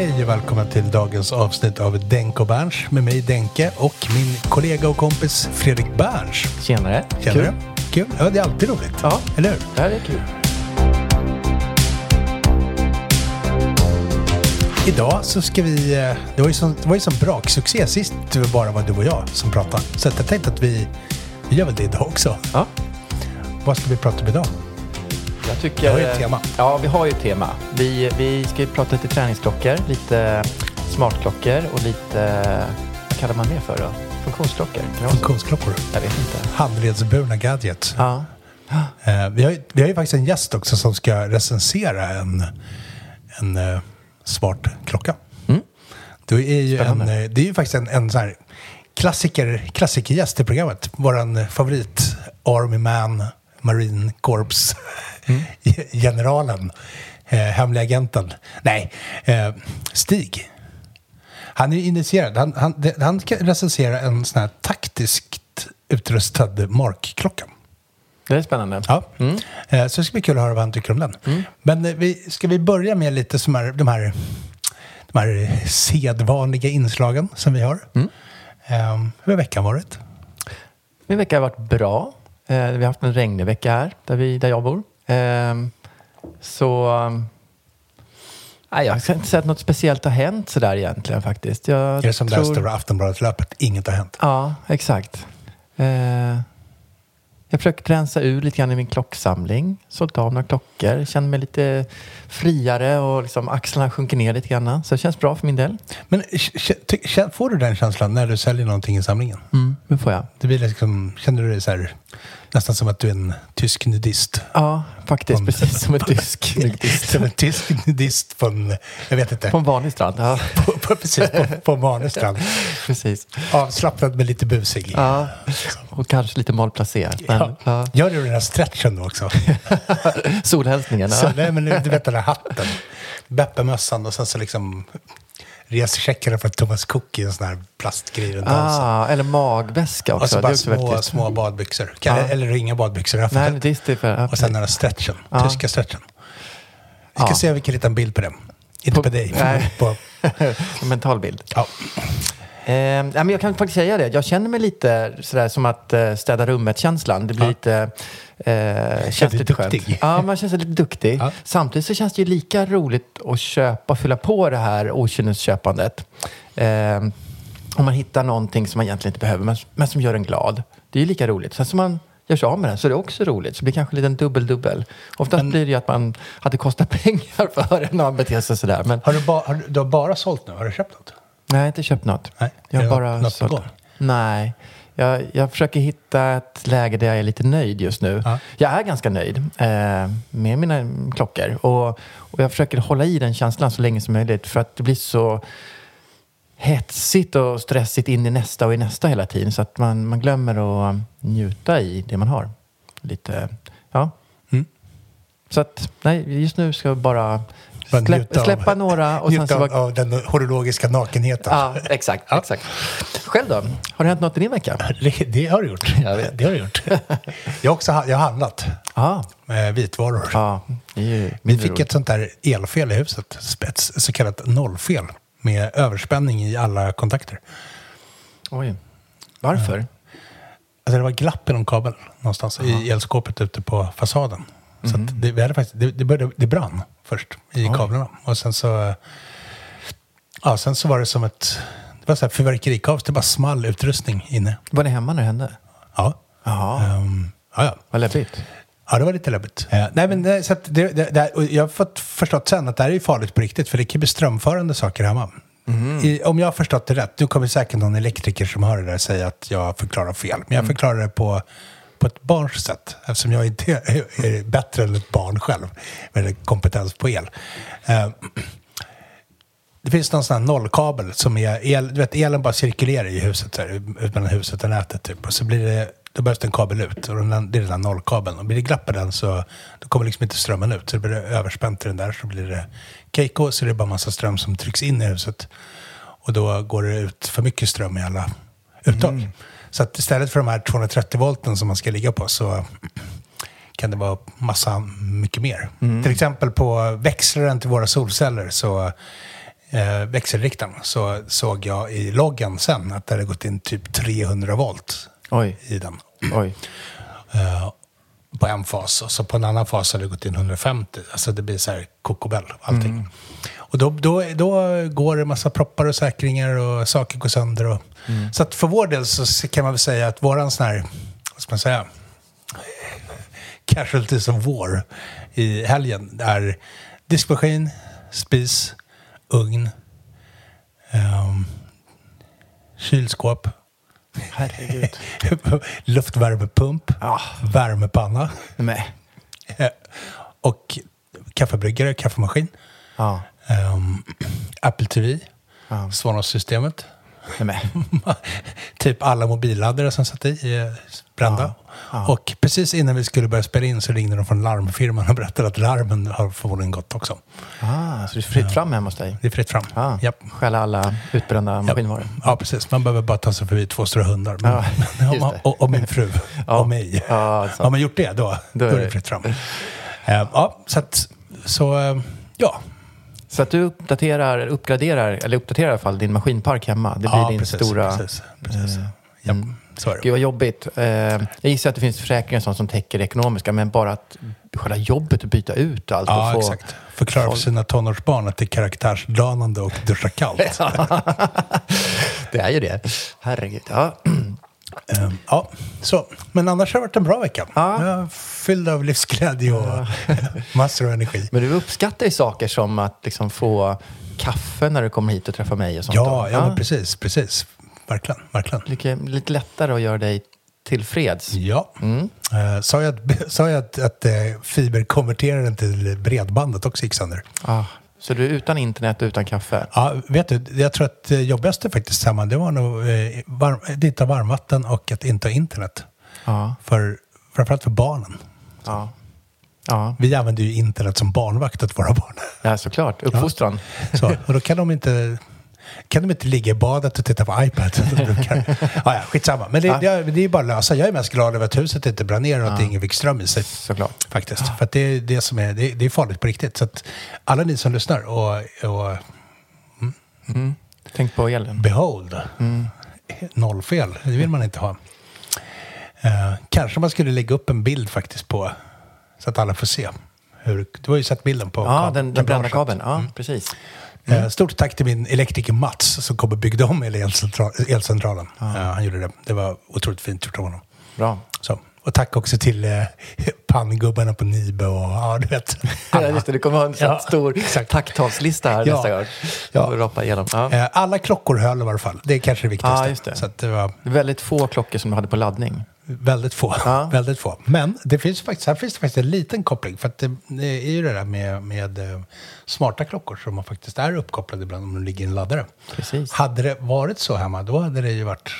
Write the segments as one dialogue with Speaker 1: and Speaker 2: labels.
Speaker 1: Hej och välkommen till dagens avsnitt av Denk och Berns med mig Denke och min kollega och kompis Fredrik Berns.
Speaker 2: Tjenare.
Speaker 1: Tjenare.
Speaker 2: Kul.
Speaker 1: Kul. Ja, det är alltid roligt.
Speaker 2: Ja.
Speaker 1: Eller hur?
Speaker 2: Det här är kul.
Speaker 1: Idag så ska vi... eh, Det var ju sån, det var ju sån braksuccé sist det bara var du och jag som pratade. Så jag tänkte att vi, vi gör väl det idag också.
Speaker 2: Ja.
Speaker 1: Vad ska vi prata om idag?
Speaker 2: Jag tycker,
Speaker 1: Vi har ju ett tema.
Speaker 2: Ja, vi har ju ett tema. Vi, vi ska ju prata lite träningsklockor, lite smartklockor och lite, vad kallar man det för då? Funktionsklockor?
Speaker 1: Funktionsklockor.
Speaker 2: Jag vet inte.
Speaker 1: Handledsburna gadgets.
Speaker 2: Ja.
Speaker 1: Eh, vi, har, ju- vi har ju faktiskt en gäst också som ska recensera en, en uh, smart klocka. Det, är ju en,
Speaker 2: Spännande.
Speaker 1: eh, det är ju faktiskt en, en sån här klassiker, klassikergäst i programmet. Våran favorit Army Man, Marine Corps, generalen, eh, hemliga agenten. Nej, eh, Stig. Han är initierad. Han, han, han ska recensera en sån här taktiskt utrustad Mark-klocka.
Speaker 2: Det är spännande.
Speaker 1: Ja. Eh, Så det ska bli kul att höra vad han tycker om den. Men eh, vi, ska vi börja med lite som är, de, här, de här sedvanliga inslagen som vi har? Eh, hur har veckan varit?
Speaker 2: Min vecka har varit bra. Eh, vi har haft en regnig vecka här, där, vi, där jag bor. Eh, så... Nej, jag ska inte säga att något speciellt har hänt sådär egentligen faktiskt. Jag
Speaker 1: Är det som det
Speaker 2: tror...
Speaker 1: här stora Aftonbladet-löpet? Inget har hänt.
Speaker 2: Ja, exakt. Eh, jag försöker rensa ur lite grann i min klocksamling. Sålt av några klockor. Känner mig lite friare och liksom axlarna sjunker ner lite grann. Så det känns bra för min del.
Speaker 1: Men får du den känslan när du säljer någonting i samlingen?
Speaker 2: Mm, det får jag.
Speaker 1: Det blir liksom, känner du dig så här, nästan som att du är en tysk nudist?
Speaker 2: Ja, faktiskt.
Speaker 1: Om-
Speaker 2: Precis som en tysk nudist.
Speaker 1: Som en tysk nudist en, jag vet inte,
Speaker 2: På en vanlig strand. Ja,
Speaker 1: på, på, precis på, på en vanlig strand.
Speaker 2: precis.
Speaker 1: Avslappnad men lite busig.
Speaker 2: Ja, och kanske lite malplacerad.
Speaker 1: Ja.
Speaker 2: ja.
Speaker 1: Gör du den här stretchen då också?
Speaker 2: Solhälsningen.
Speaker 1: Så,
Speaker 2: Ja.
Speaker 1: nej, men du vet den här hatten, Beppe-mössan och sen så liksom rescheckar för Thomas Cook i en sån här plastgrej runt halsen.
Speaker 2: Ah, eller magväska också.
Speaker 1: Och så bara
Speaker 2: också
Speaker 1: små, små badbyxor. Kan,
Speaker 2: Ja.
Speaker 1: Eller inga badbyxor.
Speaker 2: Nej, det är för, ja,
Speaker 1: och sen den här stretchen,
Speaker 2: Ja.
Speaker 1: tyska stretchen. Vi ska
Speaker 2: Ja.
Speaker 1: se om vi kan hitta en bild på den. Inte på,
Speaker 2: På-
Speaker 1: dig,
Speaker 2: nej.
Speaker 1: på,
Speaker 2: en mental bild.
Speaker 1: ja.
Speaker 2: Eh, men jag kan faktiskt säga det. Jag känner mig lite sådär som att eh, städa rummet-känslan. Det blir
Speaker 1: Ja.
Speaker 2: lite... Eh, känns lite skönt. Ja, man känns lite duktig.
Speaker 1: Ja.
Speaker 2: Samtidigt så känns det ju lika roligt att köpa, fylla på det här okynnesköpandet. Eh, om man hittar någonting som man egentligen inte behöver, men, men som gör en glad. Det är ju lika roligt. Sen som man gör sig av med den så är det också roligt. Så det blir kanske en liten dubbel-dubbel. Oftast
Speaker 1: Men-
Speaker 2: blir det ju att man hade kostat pengar för den när man beter sig sådär. Men
Speaker 1: Har, du ba, har du, du har bara sålt nu? Har du köpt något?
Speaker 2: Nej, inte köpt något.
Speaker 1: Nej.
Speaker 2: Jag har bara
Speaker 1: något
Speaker 2: sålt-
Speaker 1: gång?
Speaker 2: Nej. Jag, jag försöker hitta ett läge där jag är lite nöjd just nu.
Speaker 1: Ja.
Speaker 2: Jag är ganska nöjd eh, med mina klockor. Och, och jag försöker hålla i den känslan så länge som möjligt. För att det blir så hetsigt och stressigt in i nästa och i nästa hela tiden. Så att man, man glömmer att njuta i det man har. Lite, ja.
Speaker 1: Mm.
Speaker 2: Så att, nej, just nu ska jag bara Släpp,
Speaker 1: njuta av-
Speaker 2: släppa några och sen så bara
Speaker 1: av den horologiska nakenheten.
Speaker 2: Ja, exakt. exakt. Själv då? Har det hänt något i din vecka?
Speaker 1: Det, det har du gjort.
Speaker 2: Jag vet.
Speaker 1: Det har du gjort. Jag också jag har handlat
Speaker 2: Ja,
Speaker 1: med vitvaror.
Speaker 2: ja det
Speaker 1: Vi fick
Speaker 2: roligt.
Speaker 1: ett sånt där elfel i huset, spets, så kallat nollfel, med överspänning i alla kontakter.
Speaker 2: Oj. Varför?
Speaker 1: Alltså det var glapp i någon kabel någonstans i elskåpet ute på fasaden. Så
Speaker 2: Mhm.
Speaker 1: det, vi hade faktiskt, det, det, började, det brann först i kablarna. Och sen så, ja, sen så var det som ett det var så här fyrverkerikaos. Det bara small utrustning inne.
Speaker 2: Var ni hemma när det hände?
Speaker 1: Ja.
Speaker 2: Jaha,
Speaker 1: Ehm, ja, ja.
Speaker 2: vad läbbigt.
Speaker 1: Ja, det var lite läbbigt. Eh, nej, men det, så det, det, jag har fått förstått sen att det här är farligt på riktigt, för det kan bli strömförande saker hemma. I, om jag har förstått det rätt, du kommer säkert någon elektriker som hör det där säga att jag förklarar fel. Men jag förklarar det på, på ett barns sätt, eftersom jag inte är, bättre än ett barn själv med kompetens på el. Eh, det finns någon sån här nollkabel som är el, du vet elen bara cirkulerar i huset, så här, ut mellan huset och nätet typ. Och så blir det, då behövs det en kabel ut och den, det är den där nollkabeln. Och blir det glapp i den så då kommer liksom inte strömmen ut. Så det blir det överspänt i den där så blir det keiko så det är bara massa ström som trycks in i huset. Och då går det ut för mycket ström i alla uttag. Mm. Så att istället för de här 230 volten som man ska ligga på så kan det vara massa mycket mer. Till exempel på växlaren till våra solceller så eh, växelriktaren så såg jag i loggen sen att det hade gått in typ 300 volt
Speaker 2: Oj,
Speaker 1: i den.
Speaker 2: oj.
Speaker 1: Eh, på en fas och så på en annan fas hade det gått in 150. Alltså det blir så här kokobell allting. Och då, då, då går det massa proppar och säkringar och saker går sönder. Och, Så att för vår del så kan man väl säga att våran sån här, vad ska man säga, casualties of war i helgen är diskmaskin, spis, ugn, ehm, kylskåp,
Speaker 2: Herregud.
Speaker 1: luftvärmepump,
Speaker 2: Ah.
Speaker 1: värmepanna
Speaker 2: Nej.
Speaker 1: och kaffebryggare, kaffemaskin,
Speaker 2: Ja.
Speaker 1: ehm, Apple TV,
Speaker 2: Ja.
Speaker 1: Sonos-systemet,
Speaker 2: Nej.
Speaker 1: typ alla mobilladdare som satt i är brända. Och precis innan vi skulle börja spela in så ringde de från larmfirman och berättade att larmen har förmodligen gått också.
Speaker 2: Ah, så det är fritt fram hemma hos dig?
Speaker 1: Det är fritt fram.
Speaker 2: Ah,
Speaker 1: Japp.
Speaker 2: Stjäla alla utbrända maskinvaror?
Speaker 1: Ja, precis. Man behöver bara ta sig förbi två stora hundar. Men,
Speaker 2: Ja,
Speaker 1: men
Speaker 2: det.
Speaker 1: och, och min fru
Speaker 2: Ja.
Speaker 1: och mig.
Speaker 2: Ja, sant.
Speaker 1: Har man gjort det, då, då,
Speaker 2: är
Speaker 1: är det
Speaker 2: det-
Speaker 1: fritt fram. Eh, ja, så att, så, eh, ja.
Speaker 2: Så att du uppdaterar, uppgraderar, eller uppdaterar i alla fall din maskinpark hemma? Det blir
Speaker 1: ja,
Speaker 2: din
Speaker 1: precis,
Speaker 2: stora...
Speaker 1: Precis, precis. Ja, så är det.
Speaker 2: Gud vad jobbigt. Eh, jag gissar att det finns försäkringar sånt som täcker det ekonomiska, men bara att själva jobbet att byta ut allt
Speaker 1: Ja,
Speaker 2: och få...
Speaker 1: exakt. Förklara för sina tonårsbarn att det är karaktärsdanande och duscha kallt.
Speaker 2: Det är ju det. Herregud. Ja.
Speaker 1: Eh, ja, så. Men annars har det varit en bra vecka.
Speaker 2: Ja.
Speaker 1: Jag fylld av livsglädje och massor av energi.
Speaker 2: Men du uppskattar ju saker som att liksom få kaffe när du kommer hit och träffar mig och sånt.
Speaker 1: Ja, ja, men precis, precis. Verkligen, verkligen.
Speaker 2: Lite, lite lättare att göra dig tillfreds.
Speaker 1: Ja.
Speaker 2: Mm.
Speaker 1: Eh, sa jag att, sa jag att, att eh, fiberkonverteraren till bredbandet också gick sönder?
Speaker 2: Ah, så du är utan internet och utan kaffe?
Speaker 1: Ja, vet du, jag tror att det jobbigaste faktiskt samma, det var nog eh, varm, att inte ha varmvatten och att inte ha internet.
Speaker 2: Ja.
Speaker 1: För, framförallt för barnen.
Speaker 2: Ja. Ja,
Speaker 1: Vi använder ju internet som barnvakt åt våra barn.
Speaker 2: ja såklart. Uppfostran.
Speaker 1: Så, och då kan de inte kan de inte ligga i badet och titta på iPad? ja, ja, skitsamma. Men det,
Speaker 2: Ja.
Speaker 1: det, är- det är ju bara att lösa. Jag är mest glad över att huset inte brann ner och att ingen fick ström i sig.
Speaker 2: Såklart.
Speaker 1: Faktiskt. För att det är det som är, det det är farligt på riktigt. Så att alla ni som lyssnar och, och
Speaker 2: Tänk på elen.
Speaker 1: behold, nollfel, det vill man inte ha. Eh, kanske man skulle lägga upp en bild faktiskt på, så att alla får se. Hur, du har ju sett bilden på
Speaker 2: Ja, den, den brända kabeln. Ja, precis.
Speaker 1: Eh, Stort tack till min elektriker Mats som kom och byggde om el- elcentra- elcentralen. Eh, han gjorde det. Det var otroligt fint gjort av honom.
Speaker 2: Bra.
Speaker 1: Så, Och tack också till eh, panngubbarna på Nibe och ja, du vet.
Speaker 2: Ja, just det, du kommer ha en
Speaker 1: Ja,
Speaker 2: stor
Speaker 1: exakt.
Speaker 2: tacktalslista här
Speaker 1: Ja.
Speaker 2: nästa gång.
Speaker 1: Ja.
Speaker 2: Ja. Rapa igenom. Ja.
Speaker 1: Eh, Alla klockor höll i varje fall. Det är kanske det viktigaste.
Speaker 2: Ja, just det.
Speaker 1: Så det var
Speaker 2: väldigt få klockor som du hade på laddning.
Speaker 1: Väldigt få.
Speaker 2: Ja.
Speaker 1: väldigt få. Men det finns faktiskt, här finns det faktiskt en liten koppling. För det, det är ju det där med, med eh, smarta klockor som man faktiskt är uppkopplade ibland om de ligger i en laddare.
Speaker 2: Precis.
Speaker 1: Hade det varit så hemma, då hade det ju varit...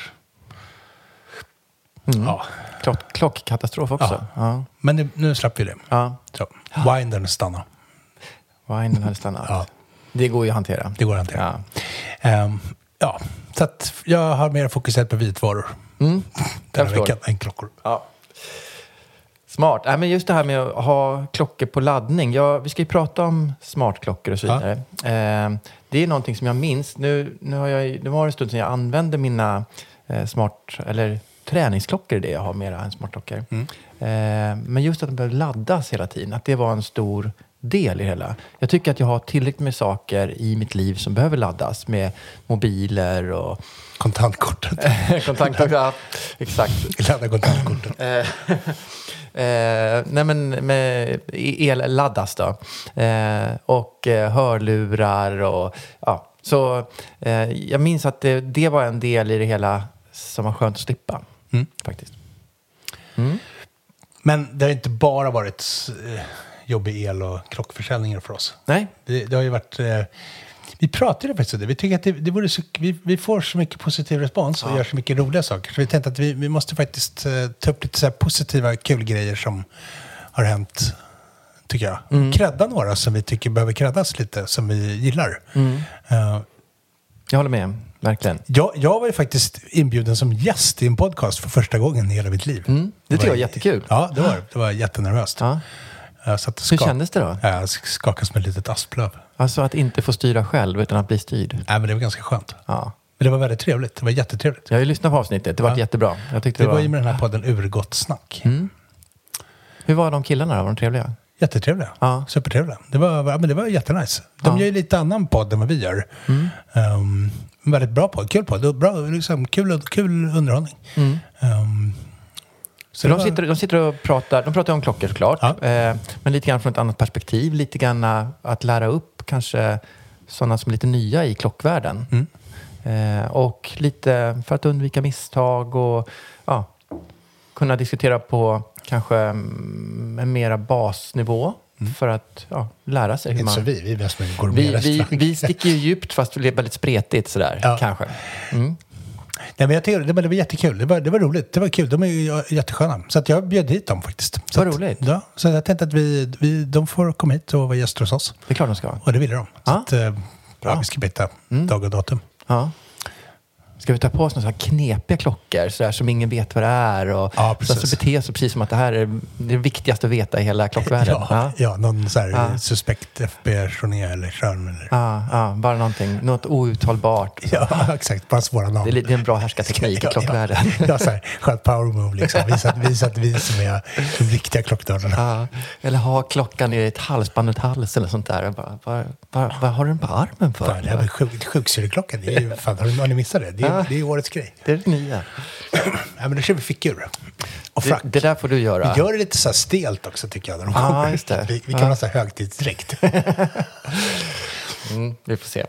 Speaker 1: Ja.
Speaker 2: Klock, klockkatastrof också.
Speaker 1: Ja.
Speaker 2: Ja.
Speaker 1: Men nu, nu slapp vi det.
Speaker 2: ja.
Speaker 1: Så, windern stannar.
Speaker 2: Winen hade stannat.
Speaker 1: Ja.
Speaker 2: Det går ju att hantera.
Speaker 1: Det går att hantera.
Speaker 2: Ja.
Speaker 1: Ehm, ja, så att jag har mer fokuserat på vitvaror
Speaker 2: Mm.
Speaker 1: den här veckan än klockor.
Speaker 2: Ja. Smart. Nej, men just det här med att ha klockor på laddning. Ja, vi ska ju prata om smartklockor och så vidare. Eh, det är någonting som jag minns. Nu, nu, har jag, nu var det en stund sedan jag använde mina eh, smart, eller träningsklockor är det jag har mera än smartklockor.
Speaker 1: Mm.
Speaker 2: Eh, men just att de behöver laddas hela tiden, att det var en stor del i det hela. Jag tycker att jag har tillräckligt med saker i mitt liv som behöver laddas med mobiler och
Speaker 1: Kontantkortet.
Speaker 2: kontaktkortet. Ja, exakt.
Speaker 1: Ladda kontantkortet.
Speaker 2: Eh, eh, nej men med el-laddas då. Eh, och eh, hörlurar och ja. Så eh, jag minns att det, det var en del i det hela som var skönt att slippa.
Speaker 1: Mm.
Speaker 2: Faktiskt.
Speaker 1: Men det har inte bara varit eh, jobbig el och klockförsäljningar för oss.
Speaker 2: Nej,
Speaker 1: Det, det har ju varit... Eh, vi pratade faktiskt om det. Vi tycker att det, det vore så, vi, vi får så mycket positiv respons och gör så mycket roliga saker. Så vi tänkte att vi, vi måste faktiskt eh, ta upp lite så positiva, kul grejer som har hänt, tycker jag.
Speaker 2: Mm.
Speaker 1: Credda några som vi tycker behöver creddas lite, som vi gillar.
Speaker 2: Mm.
Speaker 1: Eh,
Speaker 2: jag håller med. Verkligen.
Speaker 1: jag, jag var ju faktiskt inbjuden som gäst i en podcast för första gången i hela mitt liv.
Speaker 2: Mm. Det tycker jag var jättekul.
Speaker 1: Ja, det var det. Det var jättenervöst.
Speaker 2: Ja.
Speaker 1: Jag satt och
Speaker 2: Hur kändes det då?
Speaker 1: Ja, Jag skakade som ett litet asplöv.
Speaker 2: Alltså att inte få styra själv utan att bli styrd.
Speaker 1: Nej, men det var ganska skönt.
Speaker 2: Ja.
Speaker 1: Men det var väldigt trevligt. Det var jättetrevligt.
Speaker 2: Jag har ju lyssnat på avsnittet. Det var
Speaker 1: Ja.
Speaker 2: jättebra. Jag tyckte
Speaker 1: Det
Speaker 2: det,
Speaker 1: var ju med den här podden Urgott snack.
Speaker 2: Mm. Hur var de killarna då? Var de trevliga?
Speaker 1: Jättetrevliga.
Speaker 2: Ja.
Speaker 1: Supertrevliga. Det var, men det var jättenice. De
Speaker 2: Ja. Mm.
Speaker 1: gör ju lite annan podd än vad vi gör. Um, väldigt bra podd. Kul podd. Bra, liksom, kul, kul underhållning. Um, så
Speaker 2: de, sitter, de sitter och pratar, de pratar om klockor såklart,
Speaker 1: Ja.
Speaker 2: eh, men lite grann från ett annat perspektiv. Lite grann att lära upp kanske sådana som är lite nya i klockvärlden.
Speaker 1: Mm.
Speaker 2: Eh, och lite för att undvika misstag och ja, kunna diskutera på kanske mm, en mera basnivå för att ja, lära sig hur
Speaker 1: Inte så vi, vi är mest med en
Speaker 2: Vi, vi,
Speaker 1: gourmetrestaurang.
Speaker 2: vi sticker ju djupt fast väldigt spretigt sådär,
Speaker 1: Ja.
Speaker 2: kanske. Mm.
Speaker 1: Nej, men jag tycker, det, var, det var jättekul. Det var, det var roligt. Det var kul. De är ju jättesköna. Så att jag bjöd hit dem faktiskt. Så
Speaker 2: Vad
Speaker 1: att,
Speaker 2: roligt.
Speaker 1: Ja, så jag tänkte att vi, vi, de får komma hit och vara gäster hos oss.
Speaker 2: Det är klart de ska.
Speaker 1: Och det ville de. Så
Speaker 2: Ja.
Speaker 1: att, eh,
Speaker 2: Bra.
Speaker 1: ja, vi ska byta dag och datum.
Speaker 2: Ja. Ska vi ta på oss några så knepiga klockor så där, som ingen vet vad det är? Och
Speaker 1: Ja,
Speaker 2: så
Speaker 1: precis.
Speaker 2: alltså bete sig precis som att det här är det viktigaste att veta i hela klockvärlden.
Speaker 1: Ja,
Speaker 2: Ja.
Speaker 1: ja. någon så här
Speaker 2: Ja.
Speaker 1: suspekt FB Journé eller Tjörn. Eller...
Speaker 2: Ja, ja, bara någonting, något outtalbart.
Speaker 1: Ja, exakt. Bara svåra namn.
Speaker 2: Det är, det är en bra härskarteknik i klockvärlden.
Speaker 1: Ja, ja så här, skönt power move liksom. Visa att, visa att vi som är de riktiga klocknördarna.
Speaker 2: Ja, eller ha klockan i ett halsband runt halsen eller sånt där. Bara, bara, bara, vad har du den på armen för?
Speaker 1: Fan, det här med sjuk, sjuksyreklockan, det är ju, fan, har, ni, har ni missat det? Det
Speaker 2: Ja.
Speaker 1: det är årets grej.
Speaker 2: Det är det nya.
Speaker 1: Ja, men då kör vi fickur. Och
Speaker 2: Det,
Speaker 1: frack.
Speaker 2: det där får du göra.
Speaker 1: Vi gör det lite så här stelt också tycker jag. När de kommer.
Speaker 2: just det.
Speaker 1: Vi, vi kan
Speaker 2: Ja.
Speaker 1: ha så här högtidsdräkt.
Speaker 2: Mm, vi får se.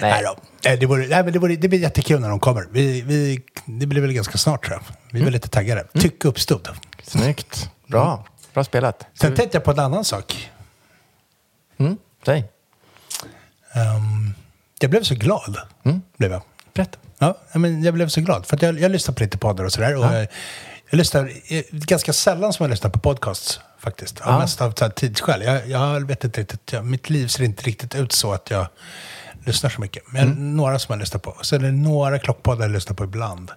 Speaker 1: Nej
Speaker 2: Nej.
Speaker 1: då. Nej, det, vore, nej, men det, vore, det blir jättekul när de kommer. Vi, vi, det blir väl ganska snart tror jag. Vi är
Speaker 2: Mm.
Speaker 1: lite taggade. Tycke uppstod.
Speaker 2: Snyggt. Bra. Bra spelat.
Speaker 1: Sen tänkte jag på en annan sak.
Speaker 2: Mm, säg.
Speaker 1: Ehm, jag blev så glad.
Speaker 2: Mm.
Speaker 1: Blev jag.
Speaker 2: Berätta.
Speaker 1: Ja, ja, men jag blev så glad. För jag, jag lyssnar på lite poddar och sådär. Och jag, jag lyssnar eh, ganska sällan som jag lyssnar på podcasts faktiskt.
Speaker 2: Ja.
Speaker 1: Mest av så här tidsskäl. Jag, jag vet inte riktigt, jag, mitt liv ser inte riktigt ut så att jag lyssnar så mycket. Men
Speaker 2: Mm.
Speaker 1: några som jag lyssnar på. Sen är det några klockpoddar jag lyssnar på ibland.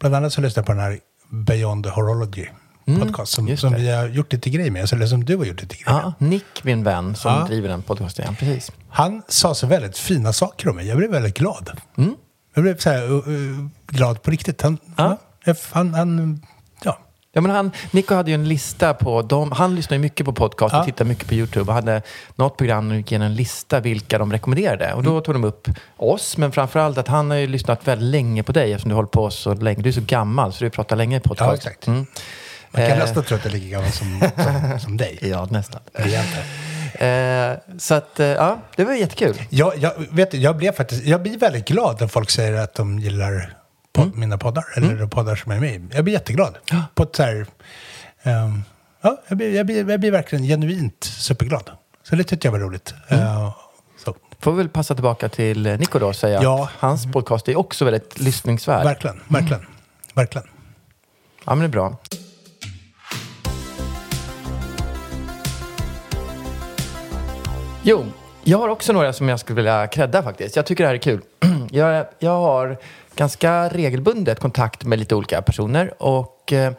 Speaker 1: Bland annat så lyssnar jag på den här Beyond Horology podcast som,
Speaker 2: Mm, just
Speaker 1: som
Speaker 2: det.
Speaker 1: vi har gjort lite grejer med. Eller som du har gjort lite grejer med.
Speaker 2: Ja, Nick, min vän, som
Speaker 1: Ja.
Speaker 2: driver den podcasten. Ja, precis.
Speaker 1: Han sa så väldigt fina saker om mig. Jag blev väldigt glad.
Speaker 2: Mm.
Speaker 1: Jag blev så här, uh, uh, glad på riktigt. Han,
Speaker 2: Ja.
Speaker 1: han, han, ja.
Speaker 2: Ja, men han, Nico hade ju en lista på dem. Han lyssnar ju mycket på podcast och
Speaker 1: Ja.
Speaker 2: tittar mycket på YouTube och hade något program de gick igenom en lista vilka de rekommenderade. Och då tog de upp oss, men framförallt att han har ju lyssnat väldigt länge på dig eftersom du håller på så länge. Du är så gammal så du pratar länge i podcast.
Speaker 1: Ja, exakt.
Speaker 2: Mm.
Speaker 1: Man kan
Speaker 2: Eh.
Speaker 1: nästan tro att jag är lika gammal som, som, som dig.
Speaker 2: Ja, nästan.
Speaker 1: Inte.
Speaker 2: Eh, så att, eh, ja, det var jättekul.
Speaker 1: Jag, jag, vet, jag, blev faktiskt, jag blir väldigt glad när folk säger att de gillar pod, mina poddar, eller de poddar som är med i. Jag blir jätteglad. På ett så här, ehm, ja, jag, blir, jag, blir, jag blir verkligen genuint superglad. Så det tyckte jag var roligt. Eh, så,
Speaker 2: Får vi väl passa tillbaka till eh, Nico då och säga
Speaker 1: Ja.
Speaker 2: att hans podcast är också väldigt lyssningsvärd.
Speaker 1: verkligen, verkligen, verkligen.
Speaker 2: Ja, men det är bra. Jo, jag har också några som jag skulle vilja credda faktiskt. Jag tycker det här är kul. Jag, jag har ganska regelbundet kontakt med lite olika personer och eh,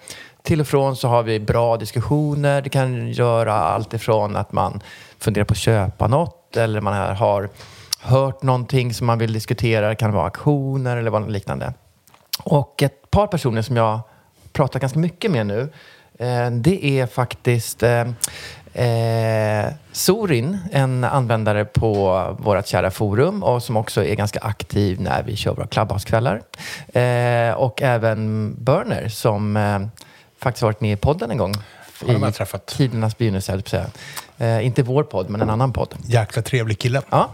Speaker 2: till och från så har vi bra diskussioner. Det kan göra allt ifrån att man funderar på att köpa något eller man har- hört någonting som man vill diskutera. Det kan vara aktioner eller vad liknande. Och ett par personer som jag pratar ganska mycket med nu, det är faktiskt eh, eh, Sorin, en användare på vårt kära forum och som också är ganska aktiv när vi kör våra Clubhouse-kvällar. Eh, och även Burner som eh, faktiskt varit med i podden en gång.
Speaker 1: Ja,
Speaker 2: I
Speaker 1: träffat.
Speaker 2: Tidernas begynnelse, höll säga. Eh, inte vår podd, men en annan podd.
Speaker 1: Jäkla trevlig kille.
Speaker 2: Ja,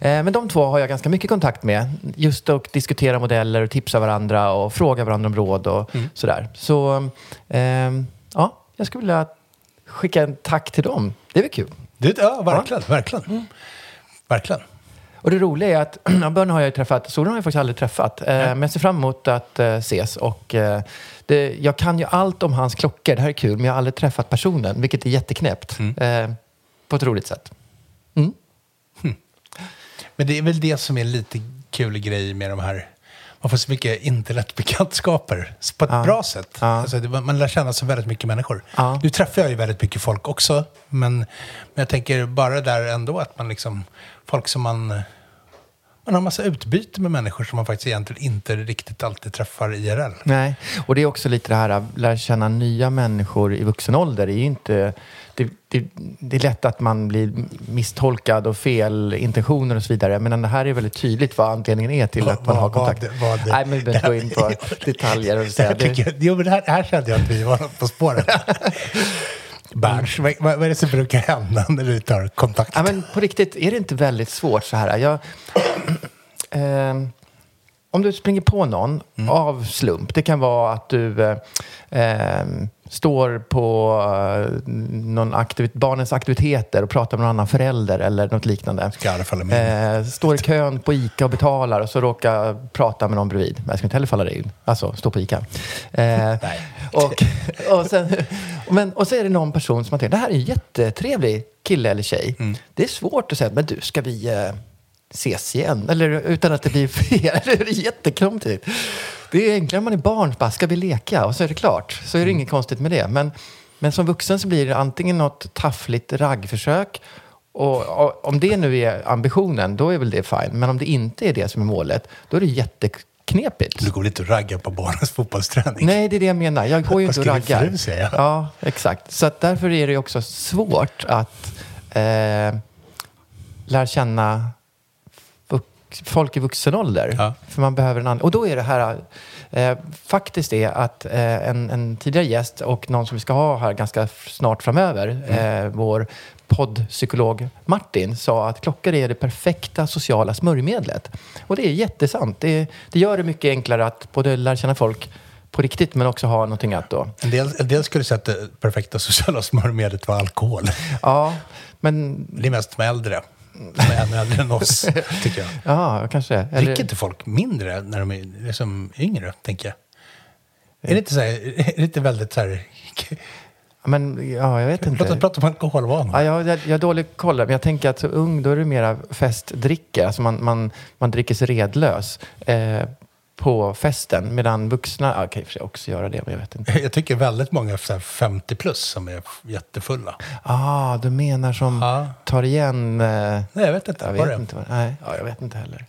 Speaker 2: eh, men de två har jag ganska mycket kontakt med. Just att diskutera modeller och tipsa varandra och fråga varandra om råd och sådär. Så ja, jag skulle vilja skicka en tack till dem. Det är väl kul.
Speaker 1: Det, ja, verkligen, verkligen. Verkligen.
Speaker 2: Och det roliga är att ja, Börn har jag träffat, Solen har jag faktiskt aldrig träffat. Eh, men jag ser fram emot att eh, ses. Och, eh, det, jag kan ju allt om hans klockor, det här är kul, men jag har aldrig träffat personen, vilket är jätteknäppt. Eh, på ett roligt sätt.
Speaker 1: Men det är väl det som är lite kul grej med de här... Man får så mycket internetbekantskaper på ett
Speaker 2: Ja.
Speaker 1: bra sätt.
Speaker 2: Ja.
Speaker 1: Alltså, det, man lär känna så väldigt mycket människor.
Speaker 2: Ja.
Speaker 1: Nu träffar jag ju väldigt mycket folk också. Men, men jag tänker bara där ändå att man liksom... Folk som man... Man har massa utbyte med människor som man faktiskt egentligen inte riktigt alltid träffar IRL.
Speaker 2: Nej, och det är också lite det här att lära känna nya människor i vuxen ålder. Det är ju inte... Det, det, det är lätt att man blir misstolkad och fel intentioner och så vidare. Men det här är väldigt tydligt vad anledningen är till
Speaker 1: Vad-
Speaker 2: att man har
Speaker 1: vad- vad
Speaker 2: kontakt.
Speaker 1: vad det-
Speaker 2: Nej, men vi behöver inte gå in på detaljer och säga det.
Speaker 1: jag, jo, men det här, här kände jag att vi var på spåret. Berns, vad, vad vad är det som brukar hända när du tar kontakt?
Speaker 2: Ja, men på riktigt, är det inte väldigt svårt så här? Jag, Ehm, om du springer på någon av slump, det kan vara att du eh, ehm, står på eh, någon aktivit- barnens aktiviteter och pratar med någon annan förälder eller något liknande. Eh, står i kön på ICA och betalar och så råkar prata med någon bredvid. Men jag ska inte heller falla dig in. Alltså, stå på ICA. Eh, och, och, sen, men, och så är det någon person som man tänker, det här är en jättetrevlig kille eller tjej. Det är svårt att säga, men du, ska vi eh, ses igen? Eller utan att det blir fel. det är jättekonstigt. Det är enklare om man är barn, bara, ska vi leka? Och så är det klart. Så är det inget konstigt med det. Men, men som vuxen så blir det antingen något taffligt raggförsök och, och om det nu är ambitionen, då är väl det fine. Men om det inte är det som är målet, då är det jätteknepigt.
Speaker 1: Du går lite och raggar på barnens fotbollsträning.
Speaker 2: Nej, det är det jag menar. Jag går ju
Speaker 1: Vad
Speaker 2: inte och raggar.
Speaker 1: fru säga?
Speaker 2: Ja, exakt. Så därför är det också svårt att eh, lära känna folk i vuxen ålder.
Speaker 1: Ja.
Speaker 2: För man behöver en annan. Och då är det här eh, faktiskt det att eh, en, en tidigare gäst och någon som vi ska ha här ganska snart framöver,
Speaker 1: Mm.
Speaker 2: eh, vår poddpsykolog Martin, sa att klockor är det perfekta sociala smörjmedlet. Och det är jättesant. Det, det gör det mycket enklare att både lära känna folk på riktigt men också ha någonting att då.
Speaker 1: En del, en del skulle säga att det perfekta sociala smörjmedlet var alkohol.
Speaker 2: Ja, men
Speaker 1: Det är mest med äldre. Som är ännu äldre än oss, tycker jag.
Speaker 2: ja, kanske. Eller-
Speaker 1: Dricker inte folk mindre när de är liksom yngre, tänker jag? Är det inte, så här, är det inte väldigt så här...
Speaker 2: Men ja, jag vet inte.
Speaker 1: Låt oss prata om alkoholvanor.
Speaker 2: Ja, jag, jag, jag har dålig koll, men jag tänker att så ung, då är det mera festdricka. Alltså man, man, man dricker sig redlös eh, på festen. Medan vuxna, ja, kan i och för sig också göra det, men jag vet inte.
Speaker 1: Jag tycker väldigt många så här 50 plus som är jättefulla.
Speaker 2: Ah, du menar som
Speaker 1: Ja.
Speaker 2: tar igen... Eh,
Speaker 1: Nej, jag vet inte.
Speaker 2: jag vet
Speaker 1: det
Speaker 2: inte vad, nej, ja, jag vet inte heller.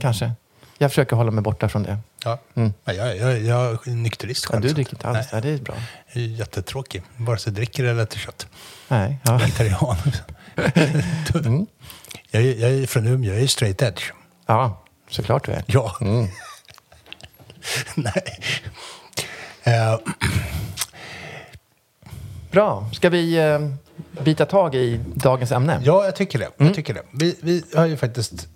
Speaker 2: Kanske. Jag försöker hålla mig borta från det.
Speaker 1: Ja.
Speaker 2: Mm.
Speaker 1: Nej, jag, jag, jag är nykterist
Speaker 2: Ja,
Speaker 1: själv.
Speaker 2: du
Speaker 1: så
Speaker 2: dricker inte alls.
Speaker 1: Nej,
Speaker 2: Nej, det är bra.
Speaker 1: jag är jättetråkig. Vare sig dricker eller äter kött.
Speaker 2: Nej, ja.
Speaker 1: Vegetarian.
Speaker 2: Mm.
Speaker 1: jag, jag är från Umeå, jag är straight edge.
Speaker 2: ja, såklart du är.
Speaker 1: Ja.
Speaker 2: Mm.
Speaker 1: Nej. Eh,
Speaker 2: Bra. Ska vi eh, bita tag i dagens ämne?
Speaker 1: Ja, jag tycker det.
Speaker 2: Mm.
Speaker 1: Jag tycker det. Vi, vi har ju faktiskt...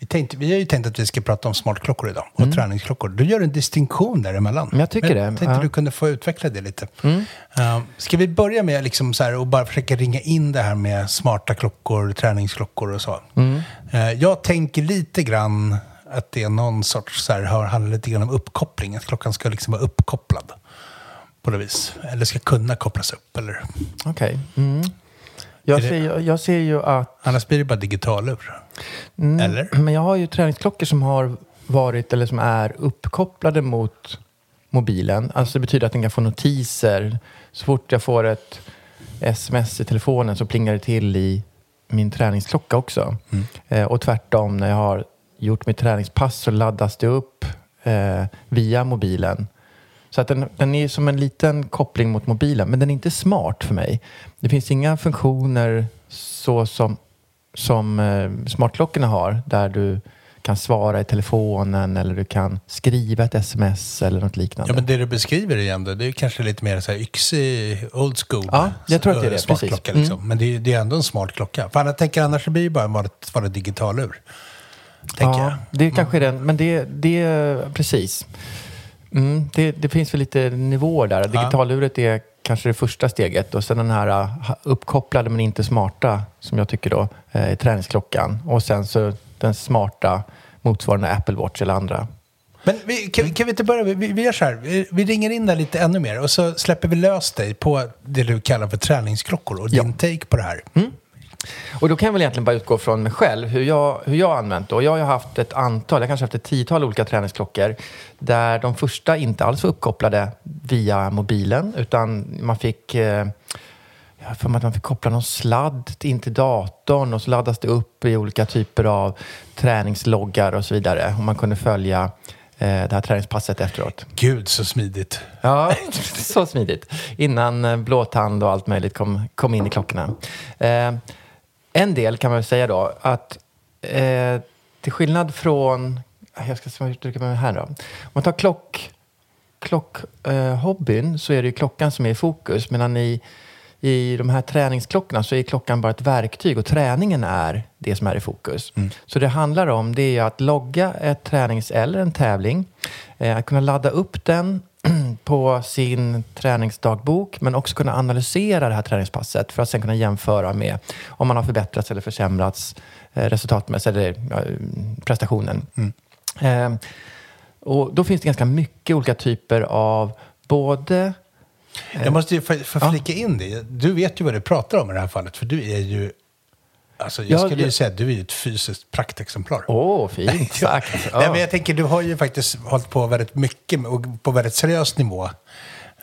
Speaker 1: Vi, tänkte, vi har ju tänkt att vi ska prata om smartklockor idag och träningsklockor. Du gör en distinktion däremellan.
Speaker 2: Men Mm. jag tycker
Speaker 1: Men
Speaker 2: det,
Speaker 1: Jag tänkte
Speaker 2: ja. Mm.
Speaker 1: du kunde få utveckla det lite. Uh, ska vi börja med liksom så här, och bara försöka ringa in det här med smarta klockor, träningsklockor och så?
Speaker 2: Mm.
Speaker 1: Eh, jag tänker lite grann att det är någon sorts, så här, handlar lite grann om uppkoppling. Att klockan ska liksom vara uppkopplad på något vis. Eller ska kunna kopplas upp.
Speaker 2: Okej. Mm. Jag,
Speaker 1: det-
Speaker 2: ser, jag ser ju att...
Speaker 1: annars blir det bara digitalur.
Speaker 2: Mm.
Speaker 1: Eller?
Speaker 2: Men jag har ju träningsklockor som har varit eller som är uppkopplade mot mobilen. Alltså det betyder att den kan få notiser. Så fort jag får ett sms i telefonen så plingar det till i min träningsklocka också. Eh, och tvärtom, när jag har gjort mitt träningspass så laddas det upp eh, via mobilen. Så att den, den är som en liten koppling mot mobilen, men den är inte smart för mig. Det finns inga funktioner så som, som eh, smartklockorna har, där du kan svara i telefonen eller du kan skriva ett sms eller något liknande.
Speaker 1: Ja, men det du beskriver igen då, det är kanske lite mer så här yxig, old school.
Speaker 2: Ja, jag tror att det är det, precis.
Speaker 1: liksom.
Speaker 2: Mm.
Speaker 1: Men det är, det är ändå en smart klocka. För jag tänker annars blir det bara en vanlig digitalur. Tänker jag.
Speaker 2: ja, det kanske är den, men det, det precis. Mm, det, det finns väl lite nivåer där. Digitaluret är kanske det första steget och sen den här uh, uppkopplade men inte smarta som jag tycker då eh, är träningsklockan. Och sen så den smarta motsvarande Apple Watch eller andra.
Speaker 1: Men vi, kan, kan vi inte börja, vi, vi gör så här, vi, vi ringer in där lite ännu mer och så släpper vi lös dig på det du kallar för träningsklockor och din take på det här.
Speaker 2: Och då kan jag väl egentligen bara utgå från mig själv, hur jag, hur jag har använt det. Och jag har haft ett antal, jag kanske haft ett tiotal olika träningsklockor där de första inte alls var uppkopplade via mobilen utan man fick eh, jag för mig att man fick koppla någon sladd in till datorn och så laddas det upp i olika typer av träningsloggar och så vidare. Och man kunde följa eh, det här träningspasset efteråt.
Speaker 1: Gud så smidigt.
Speaker 2: Ja, så smidigt. Innan eh, blåtand och allt möjligt kom, kom in i klockorna. Eh, en del kan man säga då att eh, till skillnad från... Jag ska se uttrycker mig här då. Om man tar klock, klockhobbyn eh, så är det ju klockan som är i fokus. Medan i, i de här träningsklockorna så är klockan bara ett verktyg och träningen är det som är i fokus. Så det handlar om det är att logga ett tränings eller en tävling. Eh, att kunna ladda upp den på sin träningsdagbok men också kunna analysera det här träningspasset för att sen kunna jämföra med om man har förbättrats eller försämrats eh, resultatmässigt eller ja, prestationen. Eh, och då finns det ganska mycket olika typer av både
Speaker 1: Jag måste ju få flika in det. Du vet ju vad du pratar om i det här fallet, för du är ju... Alltså, jag
Speaker 2: Ja,
Speaker 1: skulle ju säga att du är ett fysiskt praktexemplar.
Speaker 2: Åh, fint sagt. Ja.
Speaker 1: Nej, men jag tänker, du har ju faktiskt hållit på väldigt mycket och på väldigt seriös nivå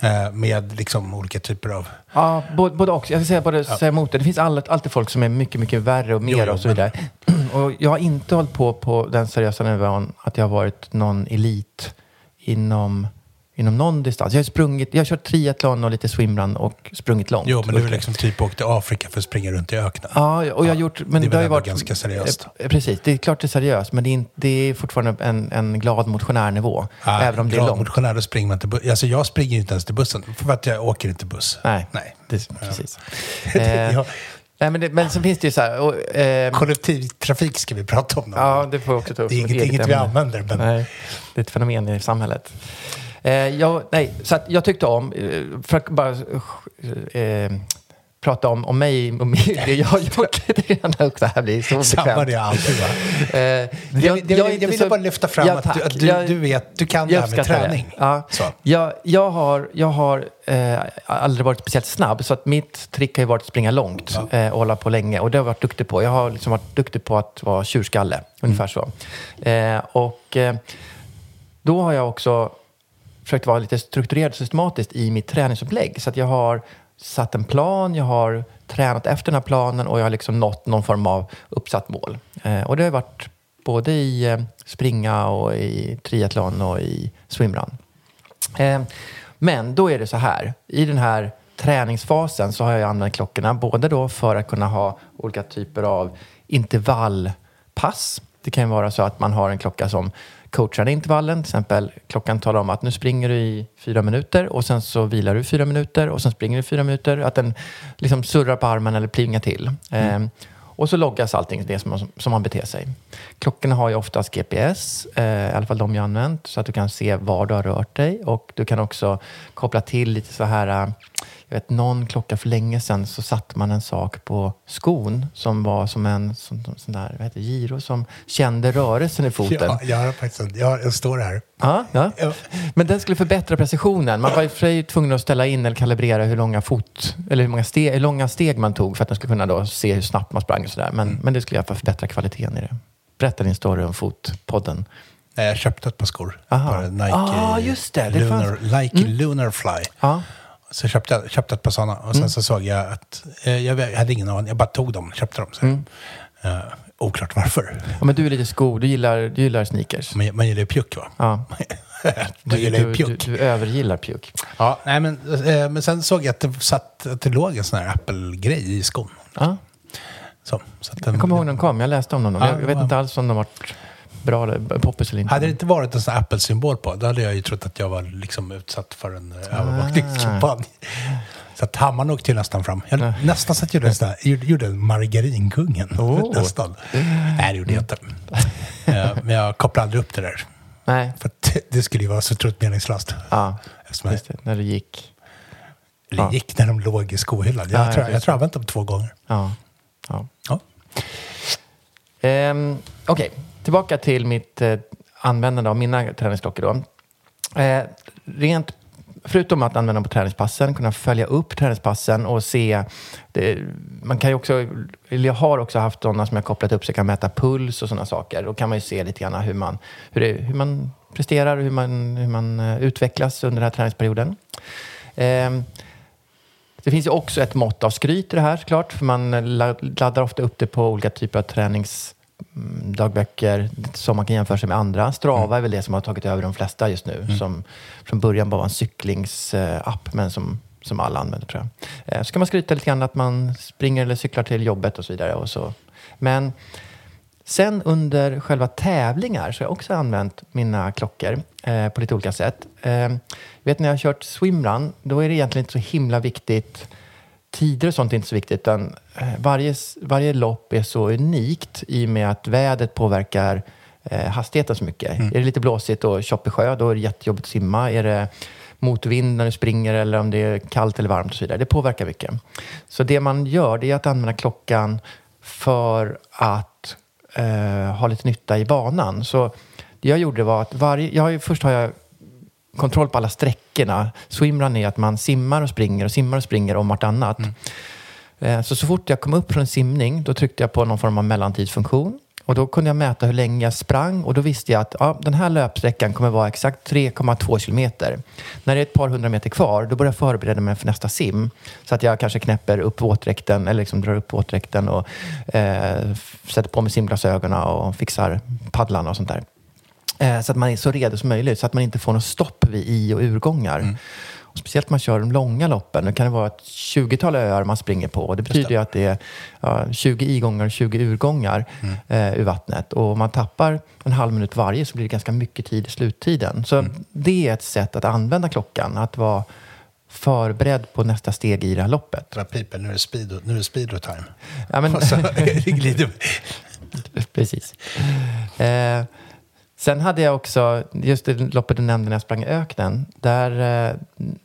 Speaker 1: eh, med liksom olika typer av...
Speaker 2: Ja, både, både och. Jag ska säga både säga emot det. Det finns all, alltid folk som är mycket, mycket värre och mer
Speaker 1: Jo, jo,
Speaker 2: och så vidare. Och jag har inte hållit på på den seriösa nivån att jag har varit någon elit inom, inom någon distans. Jag har sprungit, jag har kört triathlon och lite swimrun och sprungit långt.
Speaker 1: Jo, men du är liksom typ åkt till Afrika för att springa runt i öknen.
Speaker 2: Ja, och jag har gjort... Men
Speaker 1: det är väl
Speaker 2: har ju
Speaker 1: ändå
Speaker 2: varit,
Speaker 1: ganska seriöst.
Speaker 2: Eh, Precis, det är klart det är seriöst. Men det är, det är fortfarande en, en glad motionärnivå.
Speaker 1: Ah,
Speaker 2: även om det är
Speaker 1: glad
Speaker 2: långt.
Speaker 1: motionär, då springer man till bussen. Alltså jag springer inte ens till bussen, för att jag åker inte buss.
Speaker 2: Nej,
Speaker 1: Nej.
Speaker 2: Det, precis.
Speaker 1: Ja.
Speaker 2: eh, nej, men, det, men så finns det ju så här... Och, eh,
Speaker 1: Kollektivtrafik ska vi prata om. någon
Speaker 2: Ja, det får jag också ta upp
Speaker 1: Det är inget, inget vi använder, men...
Speaker 2: Nej, det är ett fenomen i samhället. Eh, jag, nej, så jag tyckte om, eh, för att bara eh, prata om, om mig och mig, det jag har gjort lite grann också. här blir så
Speaker 1: Samma
Speaker 2: obekvämt.
Speaker 1: det jag alltid va?
Speaker 2: Eh,
Speaker 1: Jag, jag, jag, jag, ville bara lyfta fram
Speaker 2: Ja,
Speaker 1: att, du, att du, du vet, du kan det här med
Speaker 2: uppskattar det.
Speaker 1: träning.
Speaker 2: Ja.
Speaker 1: Så.
Speaker 2: Jag, jag har, jag har eh, aldrig varit speciellt snabb, så att mitt trick har ju varit att springa långt eh, och hålla på länge. Och det har jag varit duktig på. Jag har liksom varit duktig på att vara tjurskalle, ungefär så. Eh, och då har jag också försökt vara lite strukturerad och systematisk i mitt träningsupplägg. Så att jag har satt en plan, jag har tränat efter den här planen och jag har liksom nått någon form av uppsatt mål. Eh, och det har varit både i eh, springa och i triathlon och i swimrun. Eh, men då är det så här, i den här träningsfasen så har jag använt klockorna både då för att kunna ha olika typer av intervallpass Det kan ju vara så att man har en klocka som coachar intervallen. Till exempel klockan talar om att nu springer du i fyra minuter och sen så vilar du i fyra minuter och sen springer du i fyra minuter. Att den liksom surrar på armen eller plingar till. Eh, och så loggas allting det som, som man beter sig. Klockorna har ju oftast GPS, eh, i alla fall de jag använt, så att du kan se var du har rört dig. Och du kan också koppla till lite så här, eh, jag vet någon klocka för länge sedan så satte man en sak på skon som var som en sån, sån där, vad heter giro som kände rörelsen i foten.
Speaker 1: Ja, jag har faktiskt jag, jag står här.
Speaker 2: Ja, ja. Men den skulle förbättra precisionen. Man var i och för sig tvungen att ställa in eller kalibrera hur långa fot eller hur många steg, hur långa steg man tog för att den skulle kunna då se hur snabbt man sprang och sådär. Men,
Speaker 1: Mm.
Speaker 2: men det skulle i alla fall förbättra kvaliteten i det. Berätta din story om fotpodden.
Speaker 1: Nej, jag köpte ett par skor.
Speaker 2: Aha.
Speaker 1: Bara Nike,
Speaker 2: Ah, just det. Det
Speaker 1: Lunar,
Speaker 2: fanns- Mm.
Speaker 1: Nike Lunar Fly.
Speaker 2: Ja.
Speaker 1: Så köpte jag köpte ett par sådana och sen
Speaker 2: Mm.
Speaker 1: så såg jag att, eh, jag hade ingen aning, jag bara tog dem, köpte dem. Så.
Speaker 2: Mm.
Speaker 1: Eh, oklart varför.
Speaker 2: ja. Men du är lite sko, du gillar, du gillar sneakers.
Speaker 1: Man, man gillar ju pjuck va?
Speaker 2: Ja.
Speaker 1: man
Speaker 2: Du,
Speaker 1: gillar ju
Speaker 2: du, du,
Speaker 1: pjuck.
Speaker 2: du övergillar pjuck.
Speaker 1: Ja, nej, men, eh, men sen såg jag att det, satt, att det låg en sån här Apple-grej i skon.
Speaker 2: Ja.
Speaker 1: Så, så den,
Speaker 2: Jag kommer ihåg när de kom, jag läste om dem.
Speaker 1: Ja,
Speaker 2: jag, jag vet
Speaker 1: ja.
Speaker 2: inte alls om de varit bra eller poppis eller inte.
Speaker 1: Hade det inte varit en sån här Apple-symbol på, då hade jag ju trott att jag var liksom utsatt för en
Speaker 2: Ah.
Speaker 1: uh, övervakningskampanj. Så att hammaren åkte ju nästan fram. Jag, Nästan så att jag gjorde här, gjorde, gjorde en margarinkungen.
Speaker 2: Oh.
Speaker 1: Nästan. Nej, det gjorde jag inte. Eh, Men jag kopplade aldrig upp det där.
Speaker 2: Nej.
Speaker 1: För att det- det skulle ju vara så otroligt meningslöst.
Speaker 2: Ja,
Speaker 1: Eftersom jag,
Speaker 2: just det. När du gick.
Speaker 1: eller
Speaker 2: Ja.
Speaker 1: gick när de låg i skohyllan. Jag,
Speaker 2: Ja,
Speaker 1: tror,
Speaker 2: just
Speaker 1: jag tror jag använt dem två gånger.
Speaker 2: Ja. ja.
Speaker 1: Ja.
Speaker 2: Ehm, Okej, tillbaka till mitt eh, användande av mina träningsklockor då. Eh, rent, förutom att använda dem på träningspassen, kunna följa upp träningspassen och se. Det, man kan ju också, eller jag har också haft sådana som jag kopplat upp så jag kan mäta puls och sådana saker. Då kan man ju se lite grann hur man, hur det, hur man presterar och hur man, hur man eh, utvecklas under den här träningsperioden. Eh, det finns ju också ett mått av skryt i det här såklart, för man laddar ofta upp det på olika typer av tränings träningsdagböcker som man kan jämföra sig med andra. Strava är väl det som har tagit över de flesta just nu, som från början bara var en cyklingsapp, men som, som alla använder tror jag. Eh, Så kan man skryta lite grann att man springer eller cyklar till jobbet och så vidare. Och så. Men Sen under själva tävlingar så har jag också använt mina klockor eh, på lite olika sätt. Eh, vet när jag har kört swimrun, då är det egentligen inte så himla viktigt. Tider och sånt är inte så viktigt, utan eh, varje, varje lopp är så unikt i och med att vädret påverkar eh, hastigheten så mycket. Är det lite blåsigt och tjoppig sjö, då är det jättejobbigt att simma. Är det motvind när du springer eller om det är kallt eller varmt och så vidare. Det påverkar mycket. Så det man gör, det är att använda klockan för att eh, ha lite nytta i banan. Så det jag gjorde var att varje, jag först har jag kontroll på alla sträckorna. Swimrun är att man simmar och springer och simmar och springer om vartannat. Eh, Så, så fort jag kom upp från en simning, då tryckte jag på någon form av mellantidsfunktion. Och då kunde jag mäta hur länge jag sprang och då visste jag att ja, den här löpsträckan kommer vara exakt 3,2 kilometer. När det är ett par hundra meter kvar, då börjar jag förbereda mig för nästa sim. Så att jag kanske knäpper upp våtdräkten eller liksom drar upp våtdräkten och eh, sätter på mig simglasögonen och fixar paddlarna och sånt där. Eh, så att man är så redo som möjligt, så att man inte får något stopp vid i och urgångar. Och speciellt om man kör de långa loppen. Det kan det vara ett 20-tal öar man springer på. Och det betyder ju att det är ja, 20 igångar och 20 urgångar eh, ur vattnet. Och om man tappar en halv minut varje så blir det ganska mycket tid i sluttiden. Så det är ett sätt att använda klockan. Att vara förberedd på nästa steg i det här loppet.
Speaker 1: Dra pipen, nu är det speedo, nu är det speedo time.
Speaker 2: Ja, men,
Speaker 1: Och så det glider
Speaker 2: Precis. Eh, sen hade jag också, just det loppet du nämnde när jag sprang i öknen, där, eh,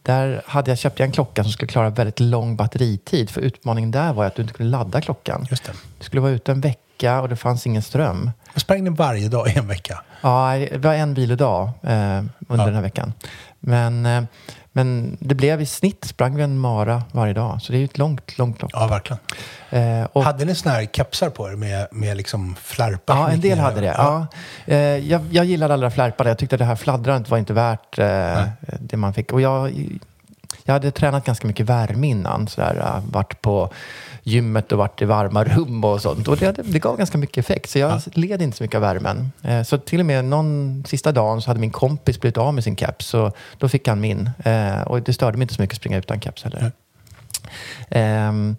Speaker 2: där hade jag, köpte jag en klocka som skulle klara väldigt lång batteritid. För utmaningen där var att du inte kunde ladda klockan.
Speaker 1: Just det.
Speaker 2: Du skulle vara ute en vecka och det fanns ingen ström.
Speaker 1: Jag sprang den varje dag i en vecka.
Speaker 2: Ja, det var en vilodag eh, under
Speaker 1: Ja.
Speaker 2: den här veckan. Men, eh, men det blev i snitt, sprang vi en mara varje dag. Så det är ju ett långt, långt lopp.
Speaker 1: Ja, verkligen.
Speaker 2: Eh, och,
Speaker 1: Hade ni såna här kepsar på er med, med liksom flärpar?
Speaker 2: Ja, en del hade det. Ja. Eh, jag, jag gillade alla flärparna. Jag tyckte det här fladdrandet var inte värt eh, det man fick. Och jag, jag hade tränat ganska mycket värme innan. Sådär, uh, varit på gymmet och varit i varma rum och sånt. Och det, det gav ganska mycket effekt. Så jag led inte så mycket av värmen. Eh, så till och med någon sista dagen så hade min kompis blivit av med sin keps. Så då fick han min. Eh, och det störde mig inte så mycket att springa utan keps heller. Ehm,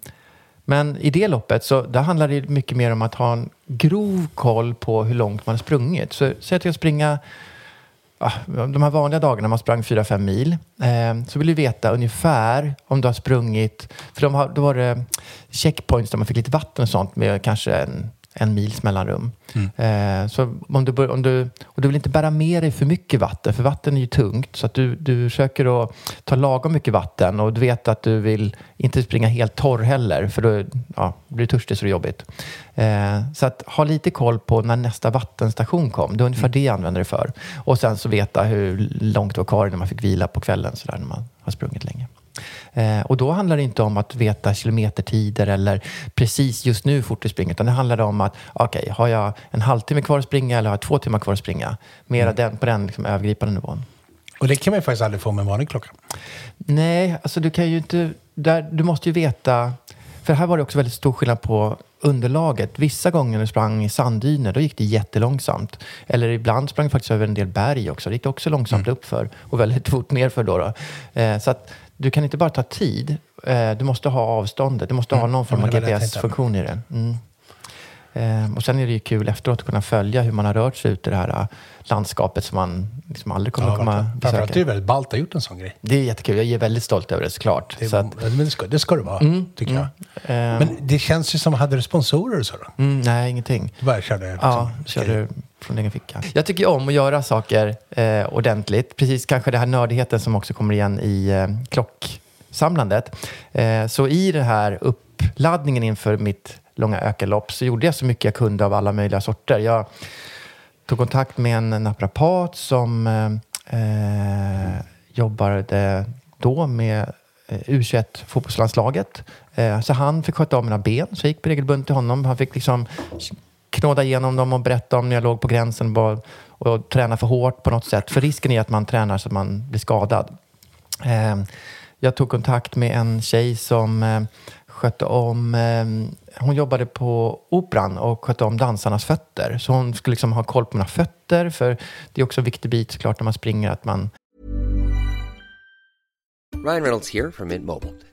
Speaker 2: Men i det loppet så där handlar det mycket mer om att ha en grov koll på hur långt man har sprungit. Så säg att jag springer ja, de här vanliga dagarna man sprang 4-5 mil eh, så vill du veta ungefär om du har sprungit, för de har, då var det checkpoints där man fick lite vatten och sånt med kanske en en mils mellanrum. Mm. Eh, så om du, om du, och du vill inte bära med dig för mycket vatten, för vatten är ju tungt. Så att du, du försöker att ta lagom mycket vatten och du vet att du vill inte springa helt torr heller, för då ja, blir du törstig så det är jobbigt. Eh, så att ha lite koll på när nästa vattenstation kom. Det är ungefär mm. det jag använder det för. Och sen så veta hur långt det var kvar när man fick vila på kvällen, så där, när man har sprungit länge. Eh, och då handlar det inte om att veta kilometertider eller precis just nu fort du springer, utan det handlar om att okej, okay, har jag en halvtimme kvar att springa eller har jag två timmar kvar att springa? Mera mm. den, på den liksom, övergripande nivån.
Speaker 1: Och det kan man ju faktiskt aldrig få med en vanlig klocka.
Speaker 2: Nej, alltså du kan ju inte... Där, du måste ju veta... För här var det också väldigt stor skillnad på underlaget. Vissa gånger när du sprang i sanddyner, då gick det jättelångsamt. Eller ibland sprang jag faktiskt över en del berg också. Det gick också långsamt mm. uppför och väldigt fort nerför. Då, då. Eh, så att du kan inte bara ta tid, eh, du måste ha avståndet. Du måste mm. ha någon form av GPS-funktion i det. Mm. Eh, och sen är det ju kul efteråt att kunna följa hur man har rört sig ut i det här uh, landskapet som man liksom aldrig kommer ja, komma besöka. Framförallt
Speaker 1: är det väldigt ballt att ha gjort en sån grej.
Speaker 2: Det är jättekul. Jag är väldigt stolt över det såklart.
Speaker 1: Det,
Speaker 2: så
Speaker 1: att, men det ska, det ska du vara, mm, tycker jag. Mm. Men det känns ju som, hade du sponsorer och så då?
Speaker 2: Mm, nej, ingenting.
Speaker 1: Du bara körde?
Speaker 2: Liksom, ja, körde från egen ficka. Jag tycker om att göra saker eh, ordentligt. Precis kanske den här nördigheten som också kommer igen i eh, klocksamlandet. Eh, så i den här uppladdningen inför mitt långa ökenlopp så gjorde jag så mycket jag kunde av alla möjliga sorter. Jag tog kontakt med en naprapat som eh, eh jobbade då med eh, U21 fotbollslandslaget. Eh, så han fick sköta om mina ben, så jag gick regelbundet till honom. Han fick liksom knåda igenom dem och berätta om när jag låg på gränsen och, och träna för hårt på något sätt. För risken är att man tränar så att man blir skadad. Eh, jag tog kontakt med en tjej som eh, skötte om... Eh, hon jobbade på Operan och skötte om dansarnas fötter. Så hon skulle liksom ha koll på mina fötter, för det är också en viktig bit såklart när man springer att man...
Speaker 3: Ryan Reynolds här från Mint Mobile.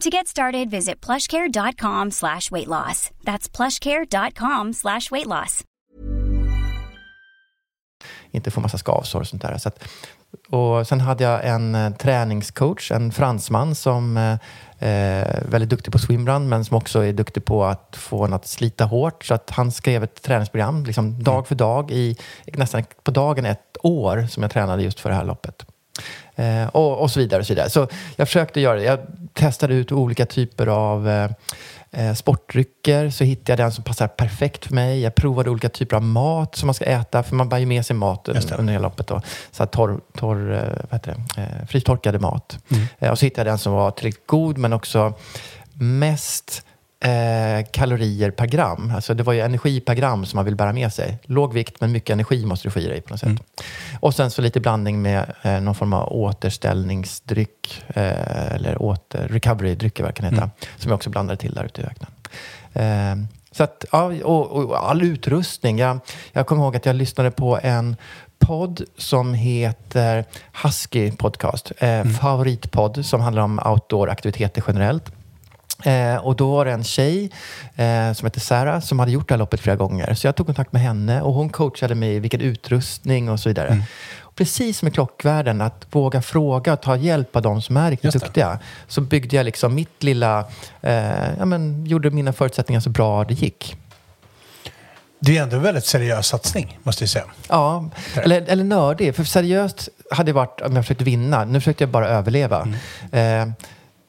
Speaker 4: To get started, visit plushcare.com slash weight loss. That's plushcare.com slash weight loss.
Speaker 2: Inte få massa skavsår och sånt där. Så att och sen hade jag en eh, träningscoach, en fransman som eh, är väldigt duktig på swimrun men som också är duktig på att få en att slita hårt. Så att han skrev ett träningsprogram liksom dag mm. för dag i nästan på dagen ett år som jag tränade just för det här loppet. Eh, och, och, så vidare. Och så vidare. Så jag försökte göra det. Jag testade ut olika typer av eh, eh, sportdrycker så hittade jag den som passar perfekt för mig. Jag provade olika typer av mat som man ska äta, för man bär ju med sig mat under hela loppet. Då. Så här torr, torr eh, vad heter det? Eh, frystorkade mat. Mm. Eh, och så hittade jag den som var tillräckligt god, men också mest eh, kalorier per gram. Alltså det var ju energi per gram som man vill bära med sig. Låg vikt, men mycket energi måste du få i dig på något sätt. Mm. Och sen så lite blandning med eh, någon form av återställningsdryck, eh, eller åter, recovery-dryck vad det kan heta, mm. som jag också blandade till där ute i öknen. Eh, så att, ja, och, och, all utrustning. Jag, jag kommer ihåg att jag lyssnade på en podd som heter Husky Podcast. Eh, mm. Favoritpodd som handlar om outdoor-aktiviteter generellt. Eh, och då var det en tjej eh, som heter Sarah som hade gjort det här loppet flera gånger. Så jag tog kontakt med henne och hon coachade mig vilken utrustning och så vidare. Mm. Precis som i klockvärlden, att våga fråga och ta hjälp av de som är riktigt duktiga. Så byggde jag liksom mitt lilla, eh, ja men gjorde mina förutsättningar så bra det gick.
Speaker 1: Det är ändå en väldigt seriös satsning, måste jag säga.
Speaker 2: Ja, eller, eller nördig. För seriöst hade det varit om jag försökte vinna. Nu försökte jag bara överleva. Eh,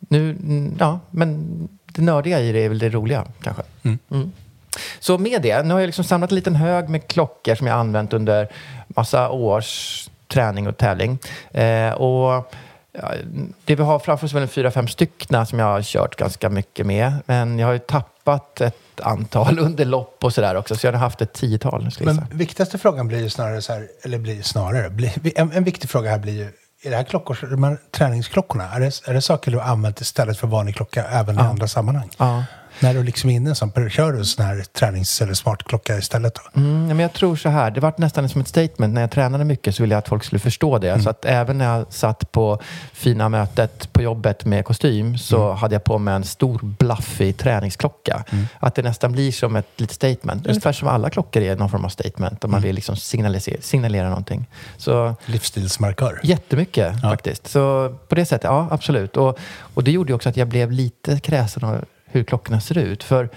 Speaker 2: nu, mm, ja, men det nördiga i det är väl det roliga kanske. Mm. Så med det, nu har jag liksom samlat en liten hög med klockor som jag använt under massa års träning och tävling. Eh, och ja, det vi har framför oss är väl fyra, fem stycken som jag har kört ganska mycket med. Men jag har ju tappat ett antal under lopp och sådär också. Så jag har haft ett tiotal.
Speaker 1: Men viktigaste frågan blir ju snarare så här, eller blir snarare, blir, en, en viktig fråga här blir ju, är det här klockor, de här träningsklockorna, är det, är det saker du har använt istället för vanlig klocka även i andra sammanhang?
Speaker 2: Ja.
Speaker 1: När du liksom är inne som, kör du en sån här tränings eller smartklocka istället då?
Speaker 2: Mm, men jag tror så här, det var nästan som ett statement. När jag tränade mycket så ville jag att folk skulle förstå det. Så att även när jag satt på fina mötet på jobbet med kostym så hade jag på mig en stor blaffig träningsklocka. Att det nästan blir som ett litet statement. Ungefär som alla klockor är någon form av statement. Om man vill liksom signalisera, signalera någonting. Så
Speaker 1: Livsstilsmarkör.
Speaker 2: Jättemycket faktiskt. Så på det sättet, ja absolut. Och, och det gjorde ju också att jag blev lite kräsen av hur klockorna ser ut. För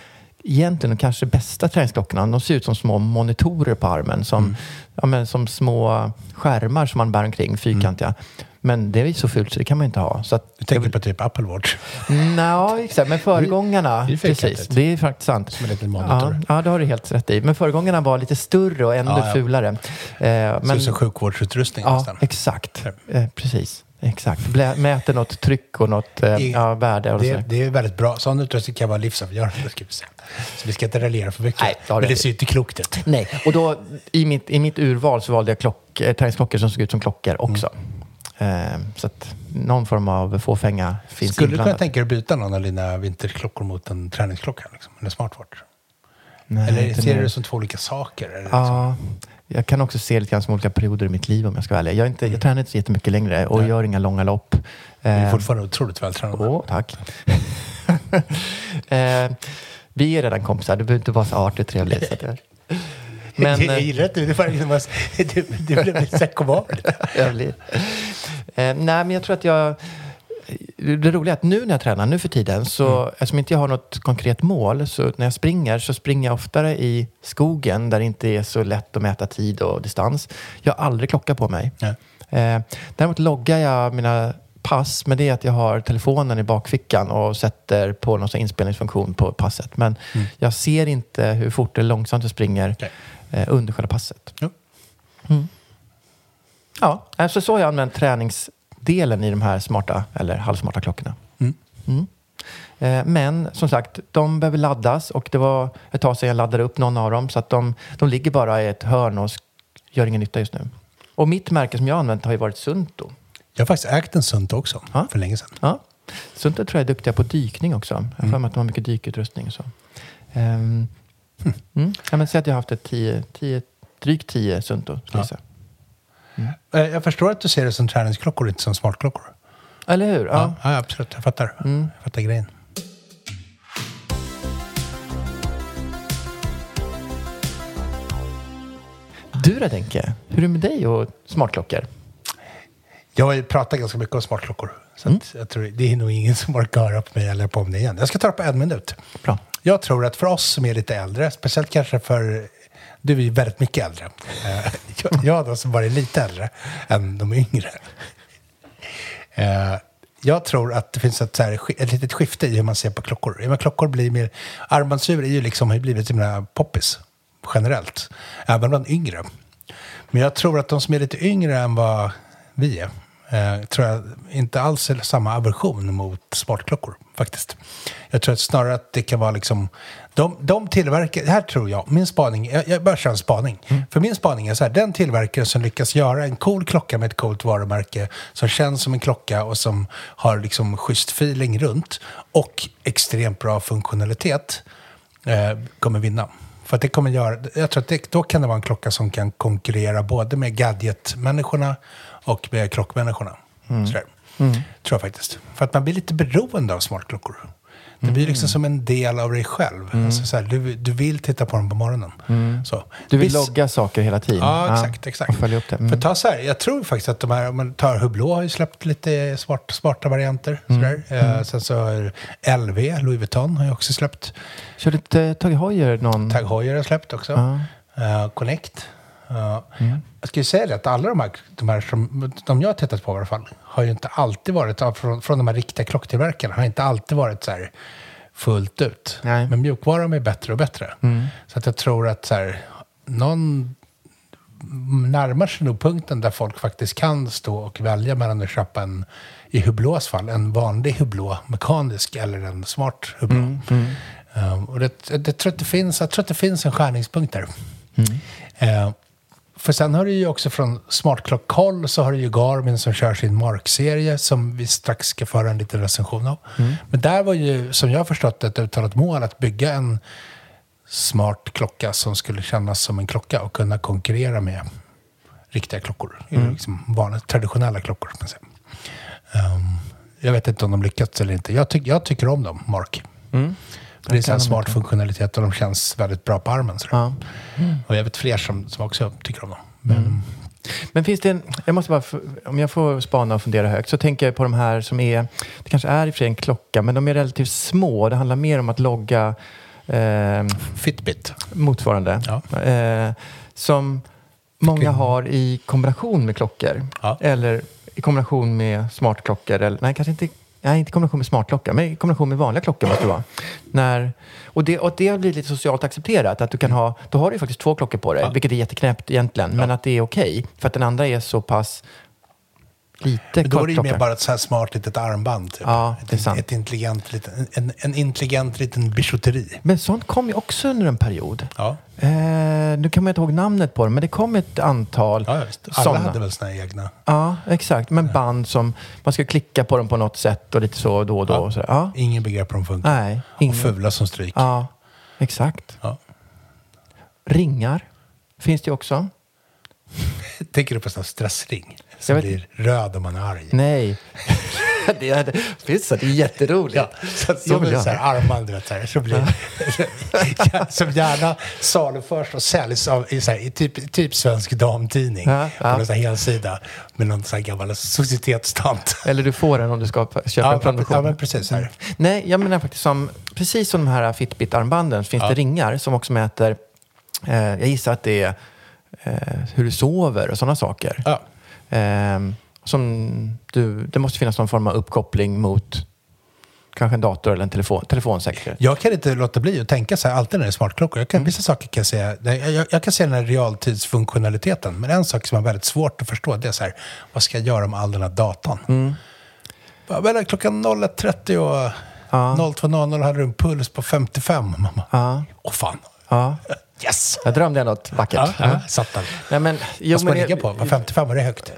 Speaker 2: egentligen de kanske bästa träningsklockorna, de ser ut som små monitorer på armen. Som, ja, men, som små skärmar som man bär omkring, fyrkantiga. Men det är ju så fult så det kan man inte ha. Så att,
Speaker 1: Du tänker på typ Apple Watch?
Speaker 2: Nja, exakt. Men föregångarna,
Speaker 1: Det är
Speaker 2: precis. Det är faktiskt sant.
Speaker 1: Som en liten monitor.
Speaker 2: Ja, ja, det har du helt rätt i. Men föregångarna var lite större och ännu
Speaker 1: Ja, ja.
Speaker 2: fulare. Eh,
Speaker 1: Men,
Speaker 2: men,
Speaker 1: som sjukvårdsutrustning
Speaker 2: Ja,
Speaker 1: nästan.
Speaker 2: exakt. Eh, precis. Exakt. Blä, mäter något tryck och något eh,
Speaker 1: I-
Speaker 2: ja, värde. Och
Speaker 1: Det,
Speaker 2: så.
Speaker 1: det är väldigt bra. Sån utrustning kan vara livsavgörande, ska vi säga. Så vi ska inte raljera för mycket.
Speaker 2: Nej, det
Speaker 1: Men det ser ju inte klokt ut.
Speaker 2: Nej, och då i mitt, i mitt urval så valde jag klock, eh, träningsklockor som såg ut som klockor också. Eh, så att någon form av fåfänga finns
Speaker 1: Skulle du kunna tänka dig att byta någon av dina vinterklockor mot en träningsklocka? Liksom, eller smartwatch?
Speaker 2: Nej,
Speaker 1: eller ser du det som två olika saker? Eller liksom?
Speaker 2: Ja, jag kan också se lite grann som olika perioder i mitt liv om jag ska ärlig. Jag, inte, jag tränar inte så jättemycket längre och gör inga långa lopp.
Speaker 1: Du är
Speaker 2: Eh,
Speaker 1: fortfarande otroligt vältränad.
Speaker 2: Åh, tack. eh, vi är redan kompisar, du behöver inte vara så artig och trevlig. Så att. Men,
Speaker 1: jag gillar att du, bara- du, du blev lite så här,
Speaker 2: jag blir... eh, nej, men jag tror att jag... Det roliga är att nu när jag tränar, nu för tiden, så eftersom inte jag har något konkret mål, så när jag springer så springer jag oftare i skogen där det inte är så lätt att mäta tid och distans. Jag har aldrig klocka på mig. Eh, däremot loggar jag mina pass med det är att jag har telefonen i bakfickan och sätter på någon inspelningsfunktion på passet. Men jag ser inte hur fort eller långsamt jag springer
Speaker 1: Okej.
Speaker 2: eh, under själva passet.
Speaker 1: Jo.
Speaker 2: Ja, alltså så har jag använt träningsdelen i de här smarta eller halvsmarta klockorna. Mm. Eh, Men som sagt, de behöver laddas och det var ett tag sedan jag laddade upp någon av dem så att de, de ligger bara i ett hörn och gör ingen nytta just nu. Och mitt märke som jag har använt har ju varit Sunto.
Speaker 1: Jag har faktiskt ägt en Sunt också,
Speaker 2: Ja.
Speaker 1: för länge sedan.
Speaker 2: Ja. Sunto tror jag är duktiga på dykning också. Jag har för mig att de har mycket dykutrustning så. Um, mm. ja, men säg att jag har haft ett tio, tio, drygt tio Sunto. Ska jag säga.
Speaker 1: Eh, Jag förstår att du ser det som träningsklockor, inte som smartklockor.
Speaker 2: Eller hur? Ja. Mm.
Speaker 1: Ja, absolut. Jag fattar. Jag fattar grejen.
Speaker 2: Du då Denke? Hur är det med dig och smartklockor?
Speaker 1: Jag pratat ganska mycket om smartklockor. Så
Speaker 2: Mm.
Speaker 1: jag tror det är nog ingen som orkar höra på mig eller på om det igen. Jag ska ta det på en minut.
Speaker 2: Bra.
Speaker 1: Jag tror att för oss som är lite äldre, speciellt kanske för... Du är ju väldigt mycket äldre. Eh, jag- har då som varit lite äldre än de yngre. Eh, Jag tror att det finns ett, så här, ett litet skifte i hur man ser på klockor. Ja, men klockor blir mer... Armbandsur är ju liksom, har ju blivit mina poppis generellt. Även bland yngre. Men jag tror att de som är lite yngre än vad vi är, eh, tror jag inte alls är samma aversion mot smartklockor faktiskt. Jag tror att snarare att det kan vara liksom, de, de tillverkar, här tror jag, min spaning, jag, jag bara kör en spaning. För min spaning är så här, den tillverkare som lyckas göra en cool klocka med ett coolt varumärke, som känns som en klocka och som har liksom schysst feeling runt och extremt bra funktionalitet, eh, kommer vinna. För att det kommer göra, jag tror att det, då kan det vara en klocka som kan konkurrera både med gadgetmänniskorna och med klockmänniskorna. Sådär. Tror jag faktiskt. För att man blir lite beroende av smartklockor. Det blir liksom som en del av dig själv. Alltså så här, du, du vill titta på dem på morgonen. Så.
Speaker 2: Du vill
Speaker 1: Viss-
Speaker 2: logga saker hela tiden.
Speaker 1: Ja, exakt. exakt.
Speaker 2: Och följa upp det. Mm.
Speaker 1: För ta så här, jag tror faktiskt att de här, om man tar Hublot har ju släppt lite smart, smarta varianter.
Speaker 2: Mm.
Speaker 1: Eh, sen så har LV, Louis Vuitton, har ju också släppt.
Speaker 2: Kör lite Tage Heuer någon...
Speaker 1: Tag Heuer har släppt också.
Speaker 2: Ja.
Speaker 1: Eh, Connect.
Speaker 2: Mm.
Speaker 1: Jag ska ju säga det att alla de här, de här som de jag har tittat på i alla fall, har ju inte alltid varit, från, från de här riktiga klocktillverkarna, har inte alltid varit så här fullt ut.
Speaker 2: Nej. Mm.
Speaker 1: Men mjukvaran är bättre och bättre. Så att jag tror att så här, någon närmar sig nog punkten där folk faktiskt kan stå och välja mellan att köpa en, i Hublots fall, en vanlig Hublot mekanisk eller en smart Hublot. Um, och det, det tror det finns, jag tror att det finns en skärningspunkt där. Eh, för sen har du ju också från smartklockhåll så har du ju Garmin som kör sin Mark-serie som vi strax ska föra en liten recension av. Men där var ju, som jag förstått ett uttalat mål att bygga en smart klocka som skulle kännas som en klocka och kunna konkurrera med riktiga klockor. Liksom vanliga, traditionella klockor. man säga. Um, jag vet inte om de lyckats eller inte. Jag, tyck, jag tycker om dem, Mark. Det är
Speaker 2: de
Speaker 1: smart funktionalitet och de känns väldigt bra på armen.
Speaker 2: Ja.
Speaker 1: Och jag vet fler som, som också tycker om dem. Men,
Speaker 2: Men finns det en, jag måste bara, om jag får spana och fundera högt, så tänker jag på de här som är, det kanske är i och för sig en klocka, men de är relativt små. Det handlar mer om att logga eh,
Speaker 1: Fitbit.
Speaker 2: motsvarande.
Speaker 1: Ja.
Speaker 2: Eh, som många har i kombination med klockor.
Speaker 1: Ja.
Speaker 2: Eller i kombination med smartklockor. Eller, nej, kanske inte, nej, inte kombination med smartklocka, men kombination med vanliga klockor måste det vara. När, och, det, och det har blivit lite socialt accepterat. Att du kan ha, då har du ju faktiskt två klockor på dig, vilket är jätteknäppt egentligen. Men att det är okej, för att den andra är så pass lite
Speaker 1: då är det ju mer bara ett så här smart litet armband. Typ.
Speaker 2: Ja, det är
Speaker 1: ett,
Speaker 2: sant.
Speaker 1: ett intelligent liten, en, en intelligent liten bijouteri.
Speaker 2: Men sånt kom ju också under en period.
Speaker 1: Ja.
Speaker 2: Eh, nu kan man inte ihåg namnet på det, men det kom ett antal
Speaker 1: Ja, ja, visst. Alla
Speaker 2: såna.
Speaker 1: hade väl sina egna.
Speaker 2: Ja, exakt. Men band som man ska klicka på dem på något sätt och lite så då och då. Och så. Ja.
Speaker 1: Ingen begrepp de funkar.
Speaker 2: Nej, ingen.
Speaker 1: Och fula som stryk.
Speaker 2: Ja, exakt.
Speaker 1: Ja.
Speaker 2: Ringar finns det ju också.
Speaker 1: Tänker du på en stressring? Som
Speaker 2: vet-
Speaker 1: blir röd om man är arg.
Speaker 2: Nej. det, är, det är jätteroligt.
Speaker 1: Ja, så,
Speaker 2: Så vill
Speaker 1: som
Speaker 2: jag
Speaker 1: så här armband, du vet, så här, som, blir, som gärna saluförs och säljs av, i, så här, i typ, typ svensk damtidning.
Speaker 2: Ja,
Speaker 1: På
Speaker 2: ja.
Speaker 1: någon helsida med någon sån här gammal societetstant.
Speaker 2: Eller du får den om du ska köpa
Speaker 1: Ja,
Speaker 2: en prenumeration.
Speaker 1: ja, men precis. Så här.
Speaker 2: Nej, jag menar faktiskt som, precis som de här Fitbit-armbanden finns det ringar som också mäter, eh, jag gissar att det är eh, hur du sover och sådana saker.
Speaker 1: Ja.
Speaker 2: Ehm, som du, det måste finnas någon form av uppkoppling mot kanske en dator eller en telefon, telefon säkert.
Speaker 1: Jag kan inte låta bli att tänka så här alltid när det är smartklockor. Jag
Speaker 2: Mm.
Speaker 1: kan, Vissa saker kan jag säga, jag, jag, kan se den här realtidsfunktionaliteten. Men en sak som är väldigt svårt att förstå det är så här, vad ska jag göra med all den här datan?
Speaker 2: Mm.
Speaker 1: Bara, klockan 01.30 och
Speaker 2: Ja.
Speaker 1: 02.00 hade du en puls på 55. Mamma.
Speaker 2: Ja,
Speaker 1: Åh fan.
Speaker 2: ja.
Speaker 1: Yes!
Speaker 2: Jag drömde något vackert.
Speaker 1: Ja, ja, satt den.
Speaker 2: Nej, men, jo,
Speaker 1: Vad ska man ligga
Speaker 2: det-
Speaker 1: på? Var 55 var det högt?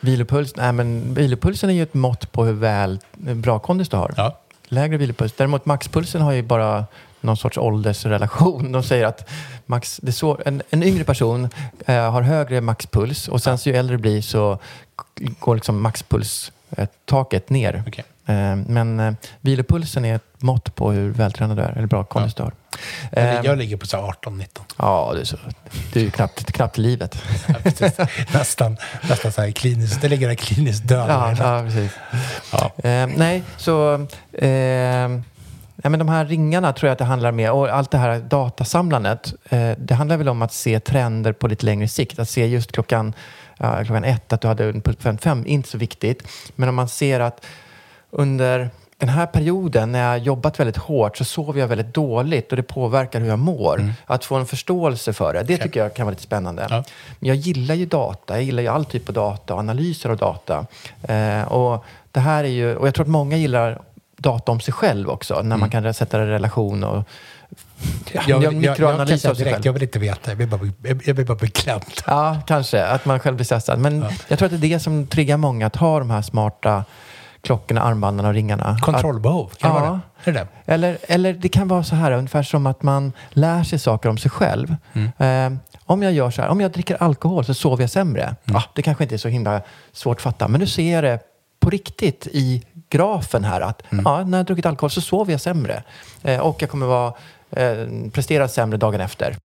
Speaker 2: Vilopuls, nej, men vilopulsen är ju ett mått på hur väl, bra kondis du har.
Speaker 1: Ja.
Speaker 2: Lägre vilopuls. Däremot maxpulsen har ju bara någon sorts åldersrelation. De säger att max, det är så, en, en yngre person eh, har högre maxpuls och sen så ju äldre det blir så går liksom maxpulstaket ner.
Speaker 1: Okej.
Speaker 2: Eh, men eh, vilopulsen är ett mått på hur vältränad du är, eller bra kondis du har.
Speaker 1: Jag,
Speaker 2: Eh,
Speaker 1: ligger- ligger på så här 18-19.
Speaker 2: Ja, du är, så, du är ju knappt, knappt livet.
Speaker 1: Ja, nästan, nästan så här kliniskt. Det ligger där kliniskt död.
Speaker 2: Ja, ja precis.
Speaker 1: Ja.
Speaker 2: Eh, nej, så... Eh, nej, men de här ringarna tror jag att det handlar mer och allt det här datasamlandet. Eh, det handlar väl om att se trender på lite längre sikt. Att se just klockan, ja, klockan ett att du hade en puls på 55, inte så viktigt. Men om man ser att under den här perioden när jag jobbat väldigt hårt så sover jag väldigt dåligt och det påverkar hur jag mår. Att få en förståelse för det, det tycker jag kan vara lite spännande.
Speaker 1: Ja.
Speaker 2: Men jag gillar ju data, jag gillar ju all typ av data, analyser av data. Eh, och det här är ju, och jag tror att många gillar data om sig själv också, när man kan sätta det i relation och ja,
Speaker 1: Jag, vill- jag, jag,
Speaker 2: mikroanalys
Speaker 1: direkt,
Speaker 2: själv.
Speaker 1: jag vill inte veta. Jag blir bara, jag, blir bara beklämd.
Speaker 2: Ja, kanske. Att man själv blir stressad. Men jag tror att det är det som triggar många att ha de här smarta klockorna, armbanden och ringarna.
Speaker 1: Kontrollbehov, kan
Speaker 2: Ja.
Speaker 1: vara det? Är det det?
Speaker 2: eller, eller det kan vara så här, ungefär som att man lär sig saker om sig själv. Eh, om jag gör så här, om jag dricker alkohol så sover jag sämre. Ja, det kanske inte är så himla svårt att fatta, men nu ser jag det på riktigt i grafen här att
Speaker 1: Mm.
Speaker 2: ja, när jag druckit alkohol så sover jag sämre. Eh, och jag kommer vara, eh, prestera sämre dagen efter.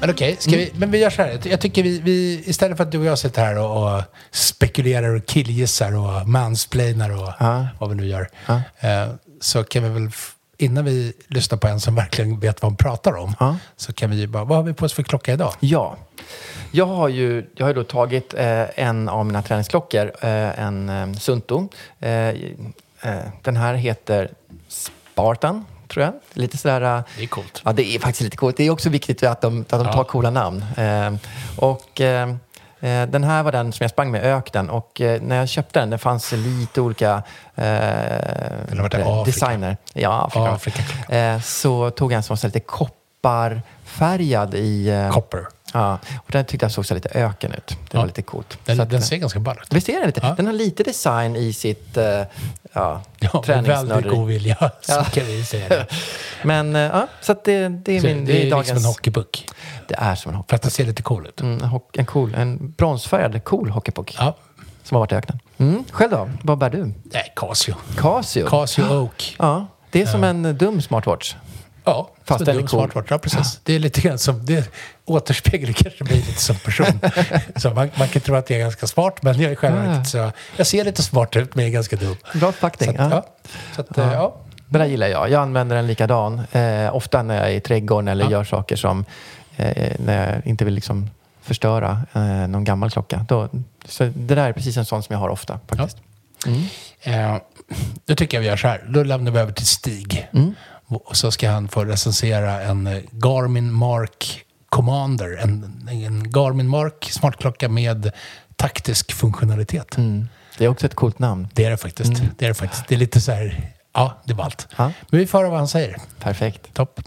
Speaker 1: Men okej, ska vi, men vi gör så här. Jag tycker vi, vi, istället för att du och jag sitter här och, och spekulerar och killgissar och mansplainar och
Speaker 2: Ja.
Speaker 1: vad vi nu gör.
Speaker 2: Ja.
Speaker 1: Eh, så kan vi väl, innan vi lyssnar på en som verkligen vet vad hon pratar om,
Speaker 2: Ja.
Speaker 1: så kan vi ju bara, vad har vi på oss för klocka idag?
Speaker 2: Ja. Jag har ju jag har då tagit eh, en av mina träningsklockor, eh, en eh, Sunto. Eh, eh, den här heter Spartan, tror jag. Lite sådär... eh,
Speaker 1: Det är coolt.
Speaker 2: Ja, det är faktiskt lite coolt. Det är också viktigt att de, att de tar coola namn. Eh, och eh, eh, den här var den som jag sprang med öknen och eh, när jag köpte den, det fanns lite olika eh,
Speaker 1: i Afrika.
Speaker 2: designer. Ja, Afrika.
Speaker 1: Afrika.
Speaker 2: Eh, så tog jag en som var lite kopparfärgad i... Eh,
Speaker 1: Copper.
Speaker 2: Ja, och den tyckte jag såg så lite öken ut. Det
Speaker 1: Ja.
Speaker 2: var lite coolt.
Speaker 1: Den,
Speaker 2: Så att,
Speaker 1: den ser ganska ball ut.
Speaker 2: Visst är den lite?
Speaker 1: Ja.
Speaker 2: Den har lite design i sitt uh, ja,
Speaker 1: Ja, med väldigt
Speaker 2: träningsnörderi.
Speaker 1: god vilja, så kan vi säga det.
Speaker 2: Men uh, ja, så det, det är
Speaker 1: Så
Speaker 2: min...
Speaker 1: det är
Speaker 2: dagens,
Speaker 1: liksom en hockeypuck.
Speaker 2: Det är som en hockey.
Speaker 1: För att det ser lite cool ut.
Speaker 2: Mm, en, cool, en bronsfärgad cool hockeypuck
Speaker 1: Ja.
Speaker 2: som har varit i öknen. Mm. Själv då? Vad bär du?
Speaker 1: Nej, Casio.
Speaker 2: Casio?
Speaker 1: Casio Oak.
Speaker 2: Ja, det är som en eh, dum smartwatch.
Speaker 1: Ja,
Speaker 2: Fast den är cool.
Speaker 1: smartwatch. Ja, precis. Det är lite grann som, det återspeglar kanske mig lite som person. så man, man kan tro att jag är ganska smart, men jag är själv
Speaker 2: Ah.
Speaker 1: verket så, jag ser lite smart ut, men jag är ganska dum.
Speaker 2: Bra
Speaker 1: att,
Speaker 2: ja.
Speaker 1: ja. Så att, ja. ja.
Speaker 2: Det där gillar jag. Jag använder den likadan. Eh, ofta när jag är i trädgården eller gör saker som eh, när jag inte vill liksom förstöra eh, någon gammal klocka. Då, så det där är precis en sån som jag har ofta faktiskt.
Speaker 1: Eh, då tycker jag vi gör så här. Då lämnar vi över till Stig.
Speaker 2: Mm.
Speaker 1: Och så ska han få recensera en eh, Garmin Mark Commander. En, en Garmin Mark smartklocka med taktisk funktionalitet.
Speaker 2: Mm. Det är också ett coolt namn.
Speaker 1: Det är det faktiskt. Det är det faktiskt. Det är lite så här, ja, det är ballt. Men vi får höra vad han säger.
Speaker 2: Perfekt.
Speaker 1: Topp.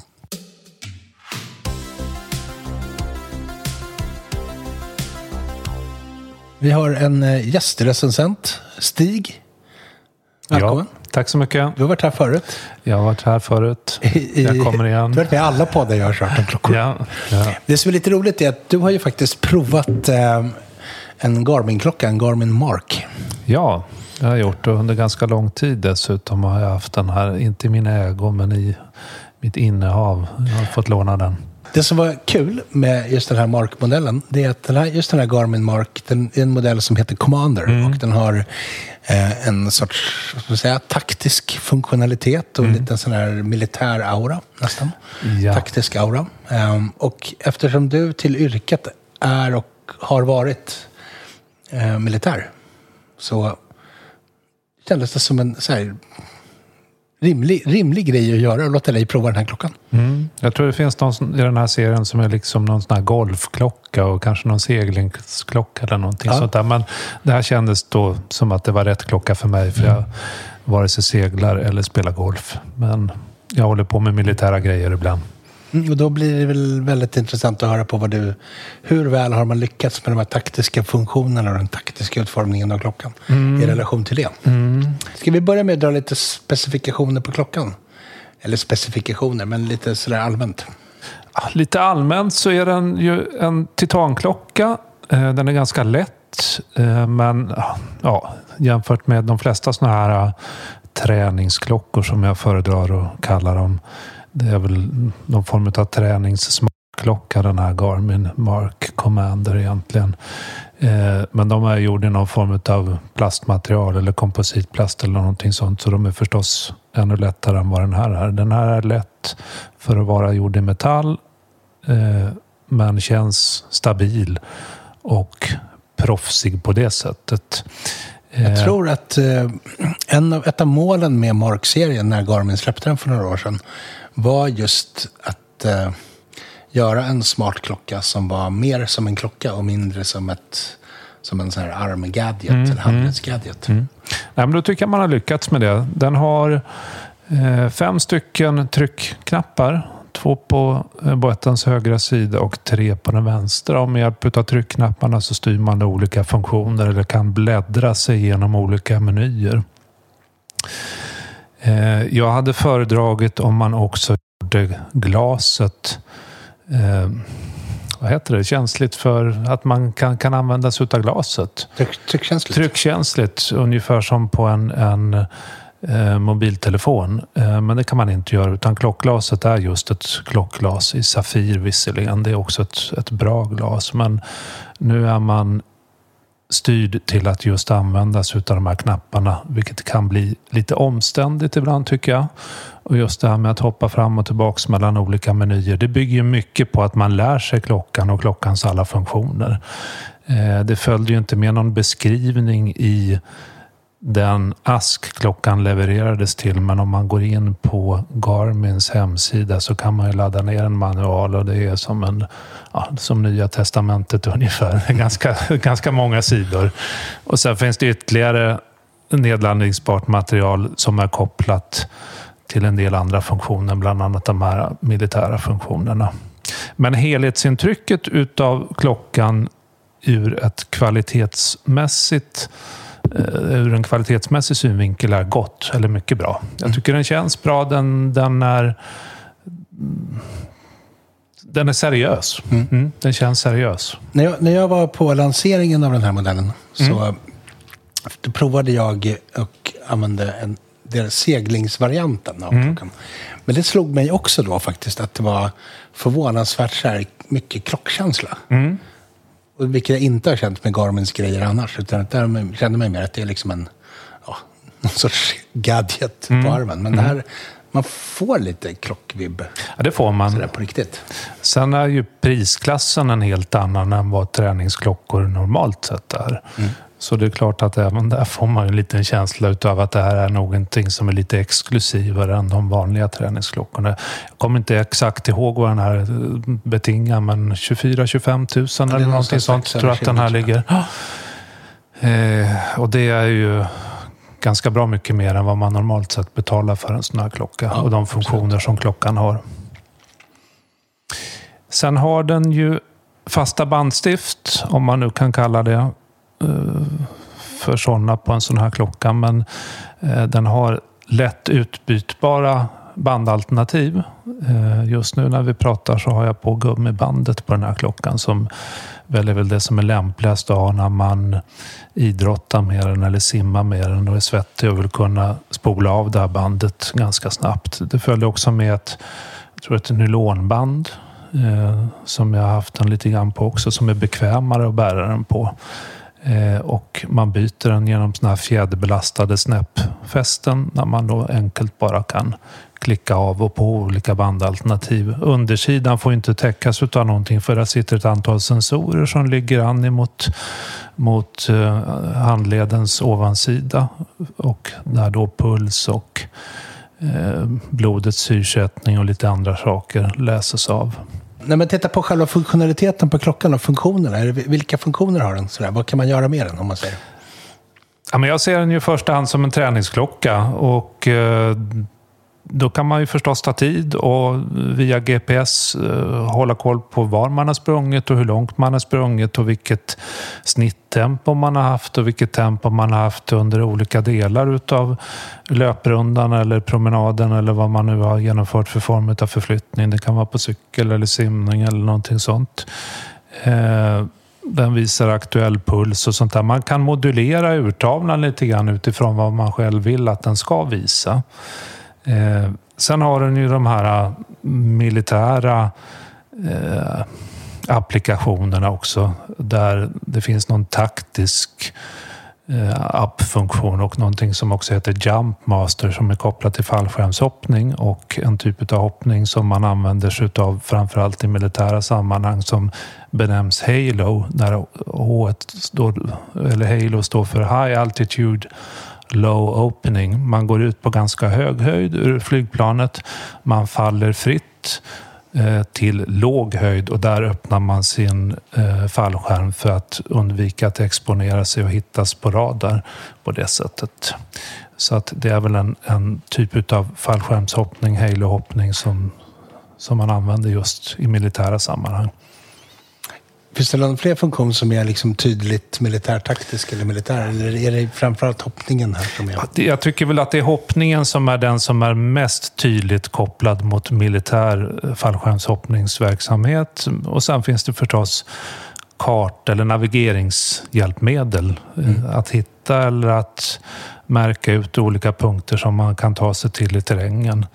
Speaker 1: Vi har en eh, gästrecensent, Stig. Välkommen.
Speaker 5: Ja, tack så mycket.
Speaker 1: Du har varit här förut.
Speaker 5: Jag har varit här förut.
Speaker 1: I-
Speaker 5: Jag kommer igen.
Speaker 1: Du har varit med i alla poddar jag har kört om klockor.
Speaker 5: Ja, ja.
Speaker 1: Det som är lite roligt är att du har ju faktiskt provat eh, en Garmin-klocka, en Garmin Mark.
Speaker 5: ja, det har jag gjort och under ganska lång tid dessutom har jag haft den här, inte i min ägo men i mitt innehav. Jag har fått låna den.
Speaker 1: Det som var kul med just den här Mark-modellen, det är att den här, just den här Garmin Mark, den är en modell som heter Commander
Speaker 5: Mm.
Speaker 1: och den har eh, en sorts, säga, taktisk funktionalitet och lite sån här militär aura nästan.
Speaker 5: Mm. Ja.
Speaker 1: Taktisk aura. Ehm, och eftersom du till yrket är och har varit eh, militär så kändes det som en så här, rimlig, rimlig grej att göra och låta dig prova den här klockan.
Speaker 5: Mm. Jag tror det finns någon i den här serien som är liksom någon sån här golfklocka och kanske någon seglingsklocka eller någonting
Speaker 1: Ja.
Speaker 5: sånt där. Men det här kändes då som att det var rätt klocka för mig för jag vare sig seglar eller spelar golf. Men jag håller på med militära grejer ibland.
Speaker 1: Mm, och då blir det väl väldigt intressant att höra på vad du... Hur väl har man lyckats med de här taktiska funktionerna och den taktiska utformningen av klockan i relation till det? Ska vi börja med att dra lite specifikationer på klockan? Eller specifikationer, men lite sådär allmänt.
Speaker 5: Lite allmänt så är den ju en titanklocka. Eh, Den är ganska lätt. eh, Men ja, jämfört med de flesta sådana här eh, träningsklockor som jag föredrar att kalla dem. Det är väl någon form av träningssmartklocka den här Garmin Mark Commander egentligen. Eh, Men de är gjorda i någon form av plastmaterial eller kompositplast eller någonting sånt. Så de är förstås ännu lättare än vad den här är. Den här är lätt för att vara gjord i metall eh, men känns stabil och proffsig på det sättet.
Speaker 1: Jag
Speaker 5: Eh,
Speaker 1: tror att en av, ett av målen med Mark-serien när Garmin släppte den för några år sedan var just att eh, göra en smart klocka som var mer som en klocka och mindre som, ett, som en sån här armgadget eller handledsgadget.
Speaker 5: Nej, men då tycker jag man har lyckats med det. Den har eh, fem stycken tryckknappar. Två på eh, boettens högra sida och tre på den vänstra. Och med hjälp av tryckknapparna så styr man olika funktioner eller kan bläddra sig igenom olika menyer. Eh, jag hade föredragit om man också gjorde glaset eh, vad heter det, känsligt för att man kan, kan använda sig av glaset.
Speaker 1: Tryck, tryckkänsligt.
Speaker 5: Tryckkänsligt, ungefär som på en, en eh, mobiltelefon. Eh, men det kan man inte göra utan klockglaset är just ett klockglas i Safir visserligen. Det är också ett, ett bra glas. Men nu är man styrd till att just användas utav de här knapparna, vilket kan bli lite omständigt ibland tycker jag. Och just det här med att hoppa fram och tillbaks mellan olika menyer, det bygger ju mycket på att man lär sig klockan och klockans alla funktioner. Eh, det följde ju inte med någon beskrivning i den ask klockan levererades till. Men om man går in på Garmins hemsida så kan man ju ladda ner en manual och det är som, en, ja, som Nya Testamentet ungefär. ganska, ganska många sidor. Och sen finns det ytterligare nedladdningsbart material som är kopplat till en del andra funktioner, bland annat de här militära funktionerna. Men helhetsintrycket utav klockan ur ett kvalitetsmässigt ur en kvalitetsmässig synvinkel är gott eller mycket bra. Jag mm. tycker den känns bra. Den, den är den är seriös. Mm. Mm, den känns seriös.
Speaker 1: När jag, när jag var på lanseringen av den här modellen så mm. provade jag och använde en, deras seglingsvarianten av mm. klockan. Men det slog mig också då faktiskt att det var förvånansvärt så mycket klockkänsla. Och vilket jag inte har känt med Garmins grejer annars. Utan där kände mig mer att det är liksom en ja, någon sorts gadget mm. på armen. Men mm. det här, man får lite klockvibb.
Speaker 5: Ja, det får man.
Speaker 1: Sådär på riktigt.
Speaker 5: Sen är ju prisklassen en helt annan än vad träningsklockor normalt sett är. Mm. Så det är klart att även där får man en liten känsla utav att det här är någonting som är lite exklusivare än de vanliga träningsklockorna. Jag kommer inte exakt ihåg vad den här betingar, men 24-25 000 eller någonting sånt tror jag att den här ligger. Eh, och det är ju ganska bra mycket mer än vad man normalt sett betalar för en sån här klocka ja, och de funktioner absolut. som klockan har. Sen har den ju fasta bandstift, om man nu kan kalla det. Eh, för sådana på en sån här klocka. Men eh, den har lätt utbytbara bandalternativ. Eh, just nu när vi pratar så har jag på gummibandet på den här klockan som väl är väl det som är lämpligast att ha när man idrottar med den eller simmar med den och är svettig och vill kunna spola av det här bandet ganska snabbt. Det följer också med ett, jag tror ett nylonband som jag har haft den lite grann på också som är bekvämare att bära den på. Eh, och man byter den genom såna här fjäderbelastade snäppfästen när man då enkelt bara kan klicka av och på olika bandalternativ. Undersidan får inte täckas av någonting för där sitter ett antal sensorer som ligger an emot mot eh, handledens ovansida och där då puls och eh, blodets syrsättning och lite andra saker läses av.
Speaker 1: När man tittar på själva funktionaliteten på klockan och funktionerna, vilka funktioner har den? Sådär? Vad kan man göra med den om man säger?
Speaker 5: Ja, men jag ser den ju i första hand som en träningsklocka. Och eh, då kan man ju förstås ta tid och via GPS eh, hålla koll på var man har sprungit och hur långt man har sprungit och vilket snitttempo man har haft och vilket tempo man har haft under olika delar utav löprundan eller promenaden eller vad man nu har genomfört för form av förflyttning. Det kan vara på cykel eller simning eller någonting sånt. Eh, den visar aktuell puls och sånt där. Man kan modulera urtavlan lite grann utifrån vad man själv vill att den ska visa. Eh, sen har den ju de här eh, militära eh, applikationerna också. Där det finns någon taktisk eh, appfunktion och någonting som också heter Jump Master som är kopplat till fallskärmshoppning och en typ av hoppning som man använder sig av framförallt i militära sammanhang som benämns Halo. Där H står, eller Halo står för High Altitude low opening. Man går ut på ganska hög höjd ur flygplanet. Man faller fritt eh, till låg höjd och där öppnar man sin eh, fallskärm för att undvika att exponera sig och hittas på radar på det sättet. Så att det är väl en, en typ av fallskärmshoppning, halohoppning som, som man använder just i militära sammanhang.
Speaker 1: Finns det någon fler funktion som är liksom tydligt militärtaktisk eller militär? Eller är det framförallt hoppningen här som är...
Speaker 5: Jag tycker väl att det är hoppningen som är den som är mest tydligt kopplad mot militär eh, fallskärmshoppningsverksamhet. Och sen finns det förstås kart eller navigeringshjälpmedel. Mm. Att hitta eller att märka ut olika punkter som man kan ta sig till i terrängen.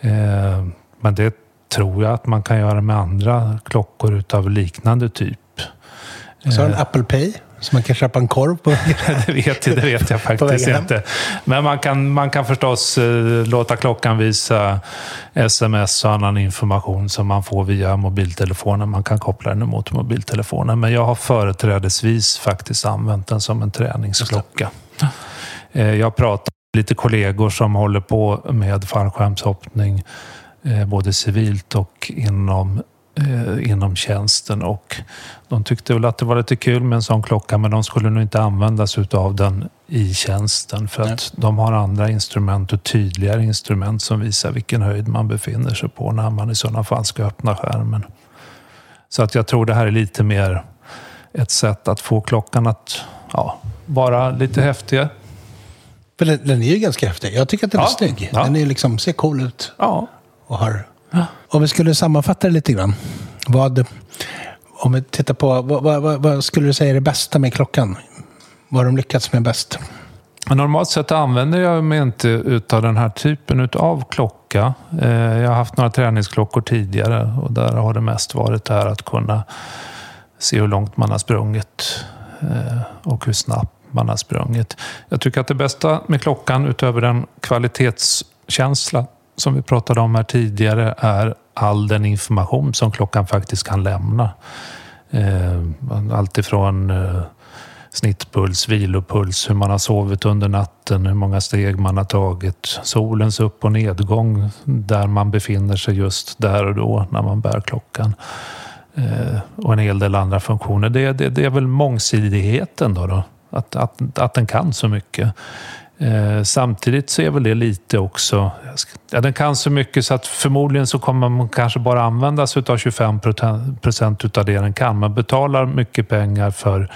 Speaker 5: Eh, men det tror jag att man kan göra med andra klockor utav liknande typ.
Speaker 1: Så har en Apple Pay? Så man kan köpa en korv på
Speaker 5: det, vet, det vet jag faktiskt inte. Men man kan, man kan förstås eh, låta klockan visa sms och annan information som man får via mobiltelefonen. Man kan koppla den mot mobiltelefonen. Men jag har företrädesvis faktiskt använt den som en träningsklocka. Eh, jag pratar med lite kollegor som håller på med fallskärmshoppning eh, både civilt och inom eh, inom tjänsten och de tyckte väl att det var lite kul med en sån klocka men de skulle nog inte använda sig av den i tjänsten för att de har andra instrument och tydligare instrument som visar vilken höjd man befinner sig på när man i sådana fall ska öppna skärmen. Så att jag tror det här är lite mer ett sätt att få klockan att ja, vara lite häftig.
Speaker 1: För den, den är ju ganska häftig. Jag tycker att den är snygg. Ja. Den är liksom, ser cool ut.
Speaker 5: Ja.
Speaker 1: Och har om vi skulle sammanfatta det lite grann. Vad, om vi tittar på, vad, vad, vad skulle du säga är det bästa med klockan? Vad har de lyckats med bäst?
Speaker 5: Normalt sett använder jag mig inte utav den här typen av klocka. Eh, jag har haft några träningsklockor tidigare och där har det mest varit det här att kunna se hur långt man har sprungit eh, och hur snabbt man har sprungit. Jag tycker att det bästa med klockan utöver den kvalitetskänsla som vi pratade om här tidigare är all den information som klockan faktiskt kan lämna. Eh, alltifrån allt ifrån snittpuls, vilopuls, hur man har sovit under natten, hur många steg man har tagit, solens upp och nedgång där man befinner sig just där och då när man bär klockan. Eh, och en hel del andra funktioner. Det, det, det är väl mångsidigheten då, då. Att, att, att den kan så mycket. Eh, samtidigt så är väl det lite också... Ja, den kan så mycket så att förmodligen så kommer man kanske bara använda sig av 25 procent av det den kan. Man betalar mycket pengar för,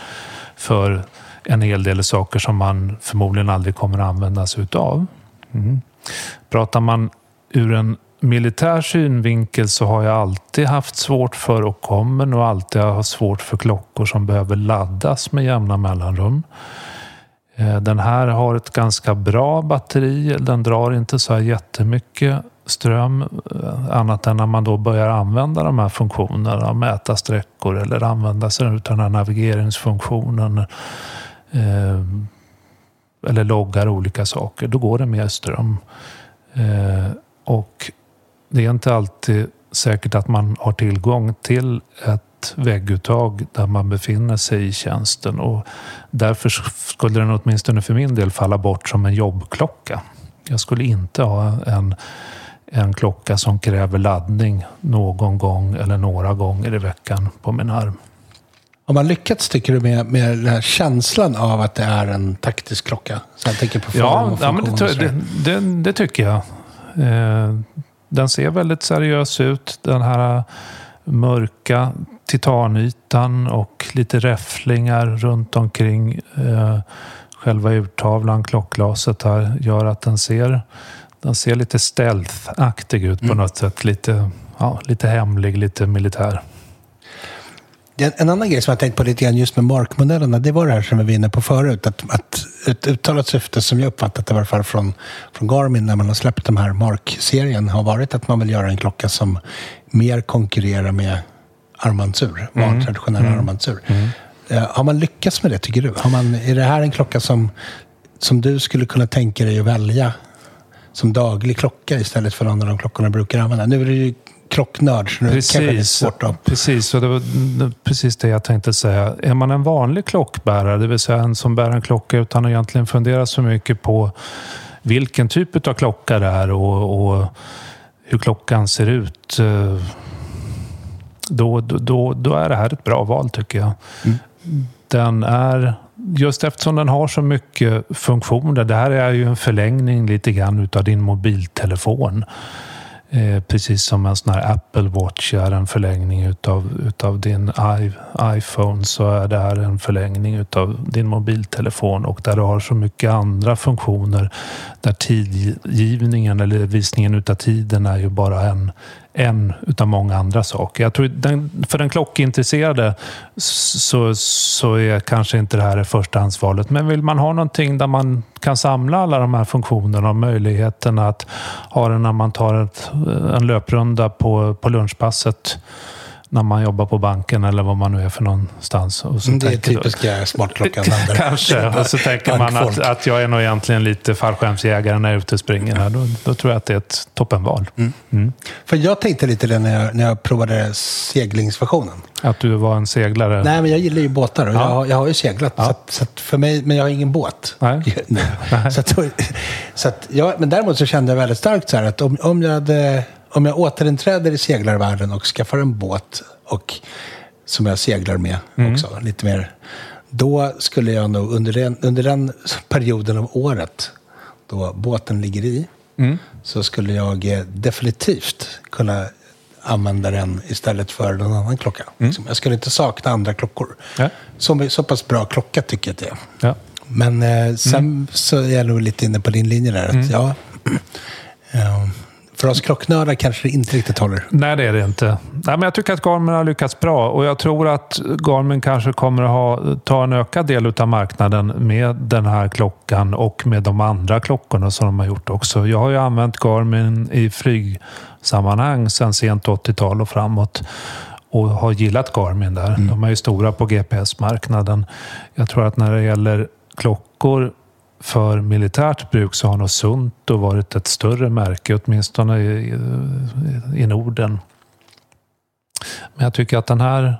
Speaker 5: för en hel del saker som man förmodligen aldrig kommer att använda sig utav. Mm. Pratar man ur en militär synvinkel så har jag alltid haft svårt för och kommer nog alltid ha svårt för klockor som behöver laddas med jämna mellanrum. Eh, den här har ett ganska bra batteri. Den drar inte så här jättemycket ström eh, annat än när man då börjar använda de här funktionerna, mäta sträckor eller använda sig av den här navigeringsfunktionen eh, eller loggar olika saker. Då går det mer ström. Och det är inte alltid säkert att man har tillgång till ett vägguttag där man befinner sig i tjänsten och därför skulle den åtminstone för min del falla bort som en jobbklocka. Jag skulle inte ha en, en klocka som kräver laddning någon gång eller några gånger i veckan på min arm.
Speaker 1: Har man lyckats, tycker du, med, med den här känslan av att det är en taktisk klocka? Så jag tänker på
Speaker 5: ja, ja men det, det, det, det, tycker jag. Eh, den ser väldigt seriös ut. Den här mörka titanytan och lite räfflingar runt omkring eh, själva urtavlan, klockglaset här, gör att den ser, den ser lite stealth-aktig ut på mm. något sätt. Lite, ja, lite hemlig, lite militär.
Speaker 1: En annan grej som jag tänkt på lite grann just med markmodellerna, det var det här som vi var inne på förut. Att, att ett uttalat syfte som jag uppfattat det i alla fall från, från Garmin när man har släppt de här Mark-serien har varit att man vill göra en klocka som mer konkurrerar med armbandsur, mm. traditionell mm. armbandsur. Mm. Uh, har man lyckats med det, tycker du? Har man, är det här en klocka som, som du skulle kunna tänka dig att välja som daglig klocka istället för någon av de klockorna du brukar använda? Nu är det ju klocknörd, så nu precis, kanske det är svårt att...
Speaker 5: Precis, och det var precis det jag tänkte säga. Är man en vanlig klockbärare, det vill säga en som bär en klocka utan att egentligen fundera så mycket på vilken typ av klocka det är och, och hur klockan ser ut eh, då, då, då är det här ett bra val tycker jag. Mm. Den är, just eftersom den har så mycket funktioner. Det här är ju en förlängning lite grann utav din mobiltelefon. Eh, precis som en sån här Apple Watch är en förlängning utav, utav din I, iPhone så är det här en förlängning utav din mobiltelefon och där du har så mycket andra funktioner där tidgivningen eller visningen utav tiden är ju bara en, en utav många andra saker. Jag tror den, för den klockintresserade så, så är kanske inte det här det första ansvaret. Men vill man ha någonting där man kan samla alla de här funktionerna och möjligheterna att ha den när man tar ett, en löprunda på, på lunchpasset när man jobbar på banken eller vad man nu är för någonstans. Och så
Speaker 1: Mm, det är typiska smartklockan.
Speaker 5: Kanske. Och så tänker man att, att jag är nog egentligen lite fallskärmsjägare när jag är ute och springer här. Då, då tror jag att det är ett toppenval. Mm.
Speaker 1: För jag tänkte lite det när jag, när jag provade seglingsversionen.
Speaker 5: Att du var en seglare.
Speaker 1: Nej, men jag gillar ju båtar och
Speaker 5: Ja.
Speaker 1: jag, har- jag har ju seglat. Så, att, så att för mig, men jag har ingen båt.
Speaker 5: Nej.
Speaker 1: Nu. Så att, så att, ja, men däremot så kände jag väldigt starkt så här att om, om, jag hade, om jag återinträder i seglarvärlden och skaffar en båt och som jag seglar med
Speaker 5: Mm.
Speaker 1: också, lite mer. Då skulle jag nog under den, under den perioden av året då båten ligger i,
Speaker 5: Mm.
Speaker 1: så skulle jag eh, definitivt kunna använda den istället för någon annan klocka. Liksom. Jag skulle inte sakna andra klockor.
Speaker 5: Mm. Ja.
Speaker 1: Som, så pass bra klocka tycker jag att det är.
Speaker 5: Ja.
Speaker 1: Men eh, sen
Speaker 5: Mm.
Speaker 1: så är jag nog lite inne på din linje där. Att, ja, eh, för oss klocknördar kanske det inte riktigt håller.
Speaker 5: Nej, det är det inte. Nej, men jag tycker att Garmin har lyckats bra och jag tror att Garmin kanske kommer att ha, ta en ökad del av marknaden med den här klockan och med de andra klockorna som de har gjort också. Jag har ju använt Garmin i flygsammanhang sedan sent 80-tal och framåt och har gillat Garmin där. De är ju stora på GPS-marknaden. Jag tror att när det gäller klockor för militärt bruk så har nog Sunto varit ett större märke, åtminstone i, i Norden. Men jag tycker att den här,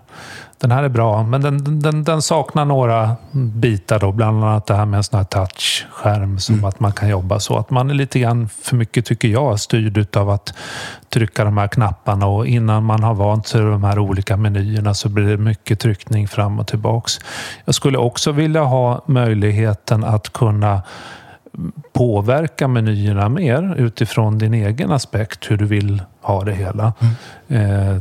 Speaker 5: den här är bra, men den, den, den saknar några bitar då, bland annat det här med en sån här touchskärm som att man kan jobba så. Att man är lite grann för mycket, tycker jag, styrd utav att trycka de här knapparna och innan man har vant sig vid de här olika menyerna så blir det mycket tryckning fram och tillbaks. Jag skulle också vilja ha möjligheten att kunna påverka menyerna mer utifrån din egen aspekt, hur du vill ha det hela. Eh,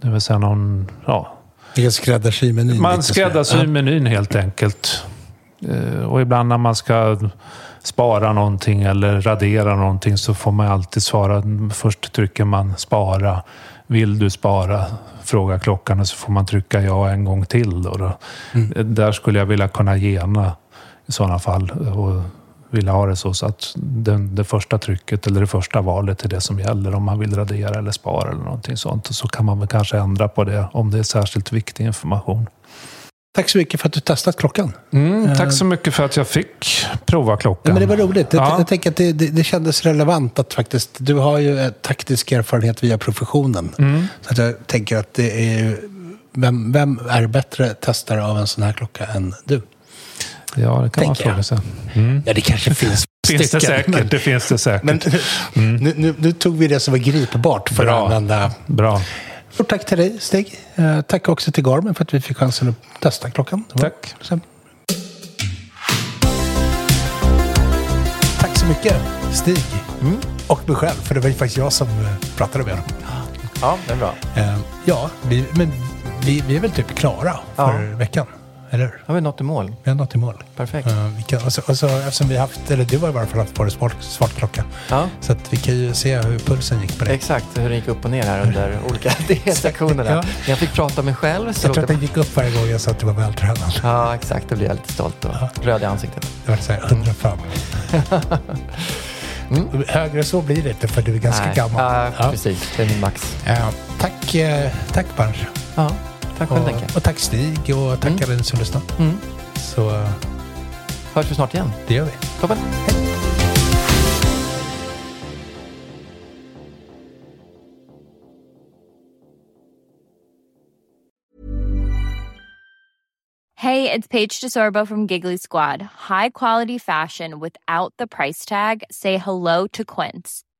Speaker 5: det vill säga någon, ja,
Speaker 1: Det är skräddarsy menyn.
Speaker 5: man skräddarsyr menyn helt enkelt. Eh, Och ibland när man ska spara någonting eller radera någonting så får man alltid svara. Först trycker man spara. Vill du spara? Frågar klockan och så får man trycka ja en gång till. Då då. Eh, Där skulle jag vilja kunna gena i sådana fall. Och vilja ha det så, så att den, det första trycket eller det första valet är det som gäller om man vill radera eller spara eller någonting sånt. Så kan man väl kanske ändra på det om det är särskilt viktig information.
Speaker 1: Tack så mycket för att du testat klockan.
Speaker 5: Mm, tack så mycket för att jag fick prova
Speaker 1: Ja,
Speaker 5: klockan.
Speaker 1: men det var roligt. Jag,
Speaker 5: Ja.
Speaker 1: jag tänker att det, det, det kändes relevant att faktiskt... Du har ju eh, taktisk erfarenhet via professionen.
Speaker 5: Mm.
Speaker 1: Så att jag tänker att det är. Vem, vem är bättre testare av en sån här klocka än du?
Speaker 5: Ja, det kan man fråga
Speaker 1: jag.
Speaker 5: sig.
Speaker 1: Ja, det kanske finns
Speaker 5: Finns det
Speaker 1: stycken,
Speaker 5: säkert?
Speaker 1: Men,
Speaker 5: Det finns det säkert.
Speaker 1: men nu, nu, nu tog vi det som var gripbart för
Speaker 5: Bra.
Speaker 1: att använda...
Speaker 5: Bra.
Speaker 1: Stort tack till dig, Stig. Eh, tack också till Garmin för att vi fick chansen att testa klockan.
Speaker 5: Tack.
Speaker 1: Så. Tack så mycket, Stig. Och mig själv, för det var ju faktiskt jag som eh, pratade med honom.
Speaker 2: Ja, det är bra.
Speaker 1: Eh, ja, vi, men vi, vi är väl typ klara för veckan, eller hur?
Speaker 2: Har vi nått i mål?
Speaker 1: Vi har nått i mål.
Speaker 2: Perfekt.
Speaker 1: Eh, vi kan, och så, och så, eftersom vi haft, eller du har i varje fall haft på dig svart klocka.
Speaker 2: Ja.
Speaker 1: Så att vi kan ju se hur pulsen gick på dig.
Speaker 2: Exakt, hur det gick upp och ner här under olika sektionerna.
Speaker 1: Ja.
Speaker 2: Jag fick prata med själv. Så
Speaker 1: Jag tror att den gick upp varje gång jag sa att du var vältränad.
Speaker 2: Ja, exakt. Då blir jag lite stolt och röd i ansiktet.
Speaker 1: Det var så här 105. Högre så blir det inte för du är ganska
Speaker 2: Nej.
Speaker 1: gammal.
Speaker 2: Ja,
Speaker 1: Ja.
Speaker 2: precis. Det är min max.
Speaker 1: Eh, tack, eh, tack Berns.
Speaker 2: Tack själv Denke.
Speaker 1: Och, tack Stig och tack alla ni som lyssnar.
Speaker 2: Mm.
Speaker 1: Så eh,
Speaker 2: Hörs vi snart igen.
Speaker 1: det gör vi.
Speaker 2: Toppen.
Speaker 6: Hey, it's Paige DeSorbo from Giggly Squad. High quality fashion without the price tag. Say hello to Quince.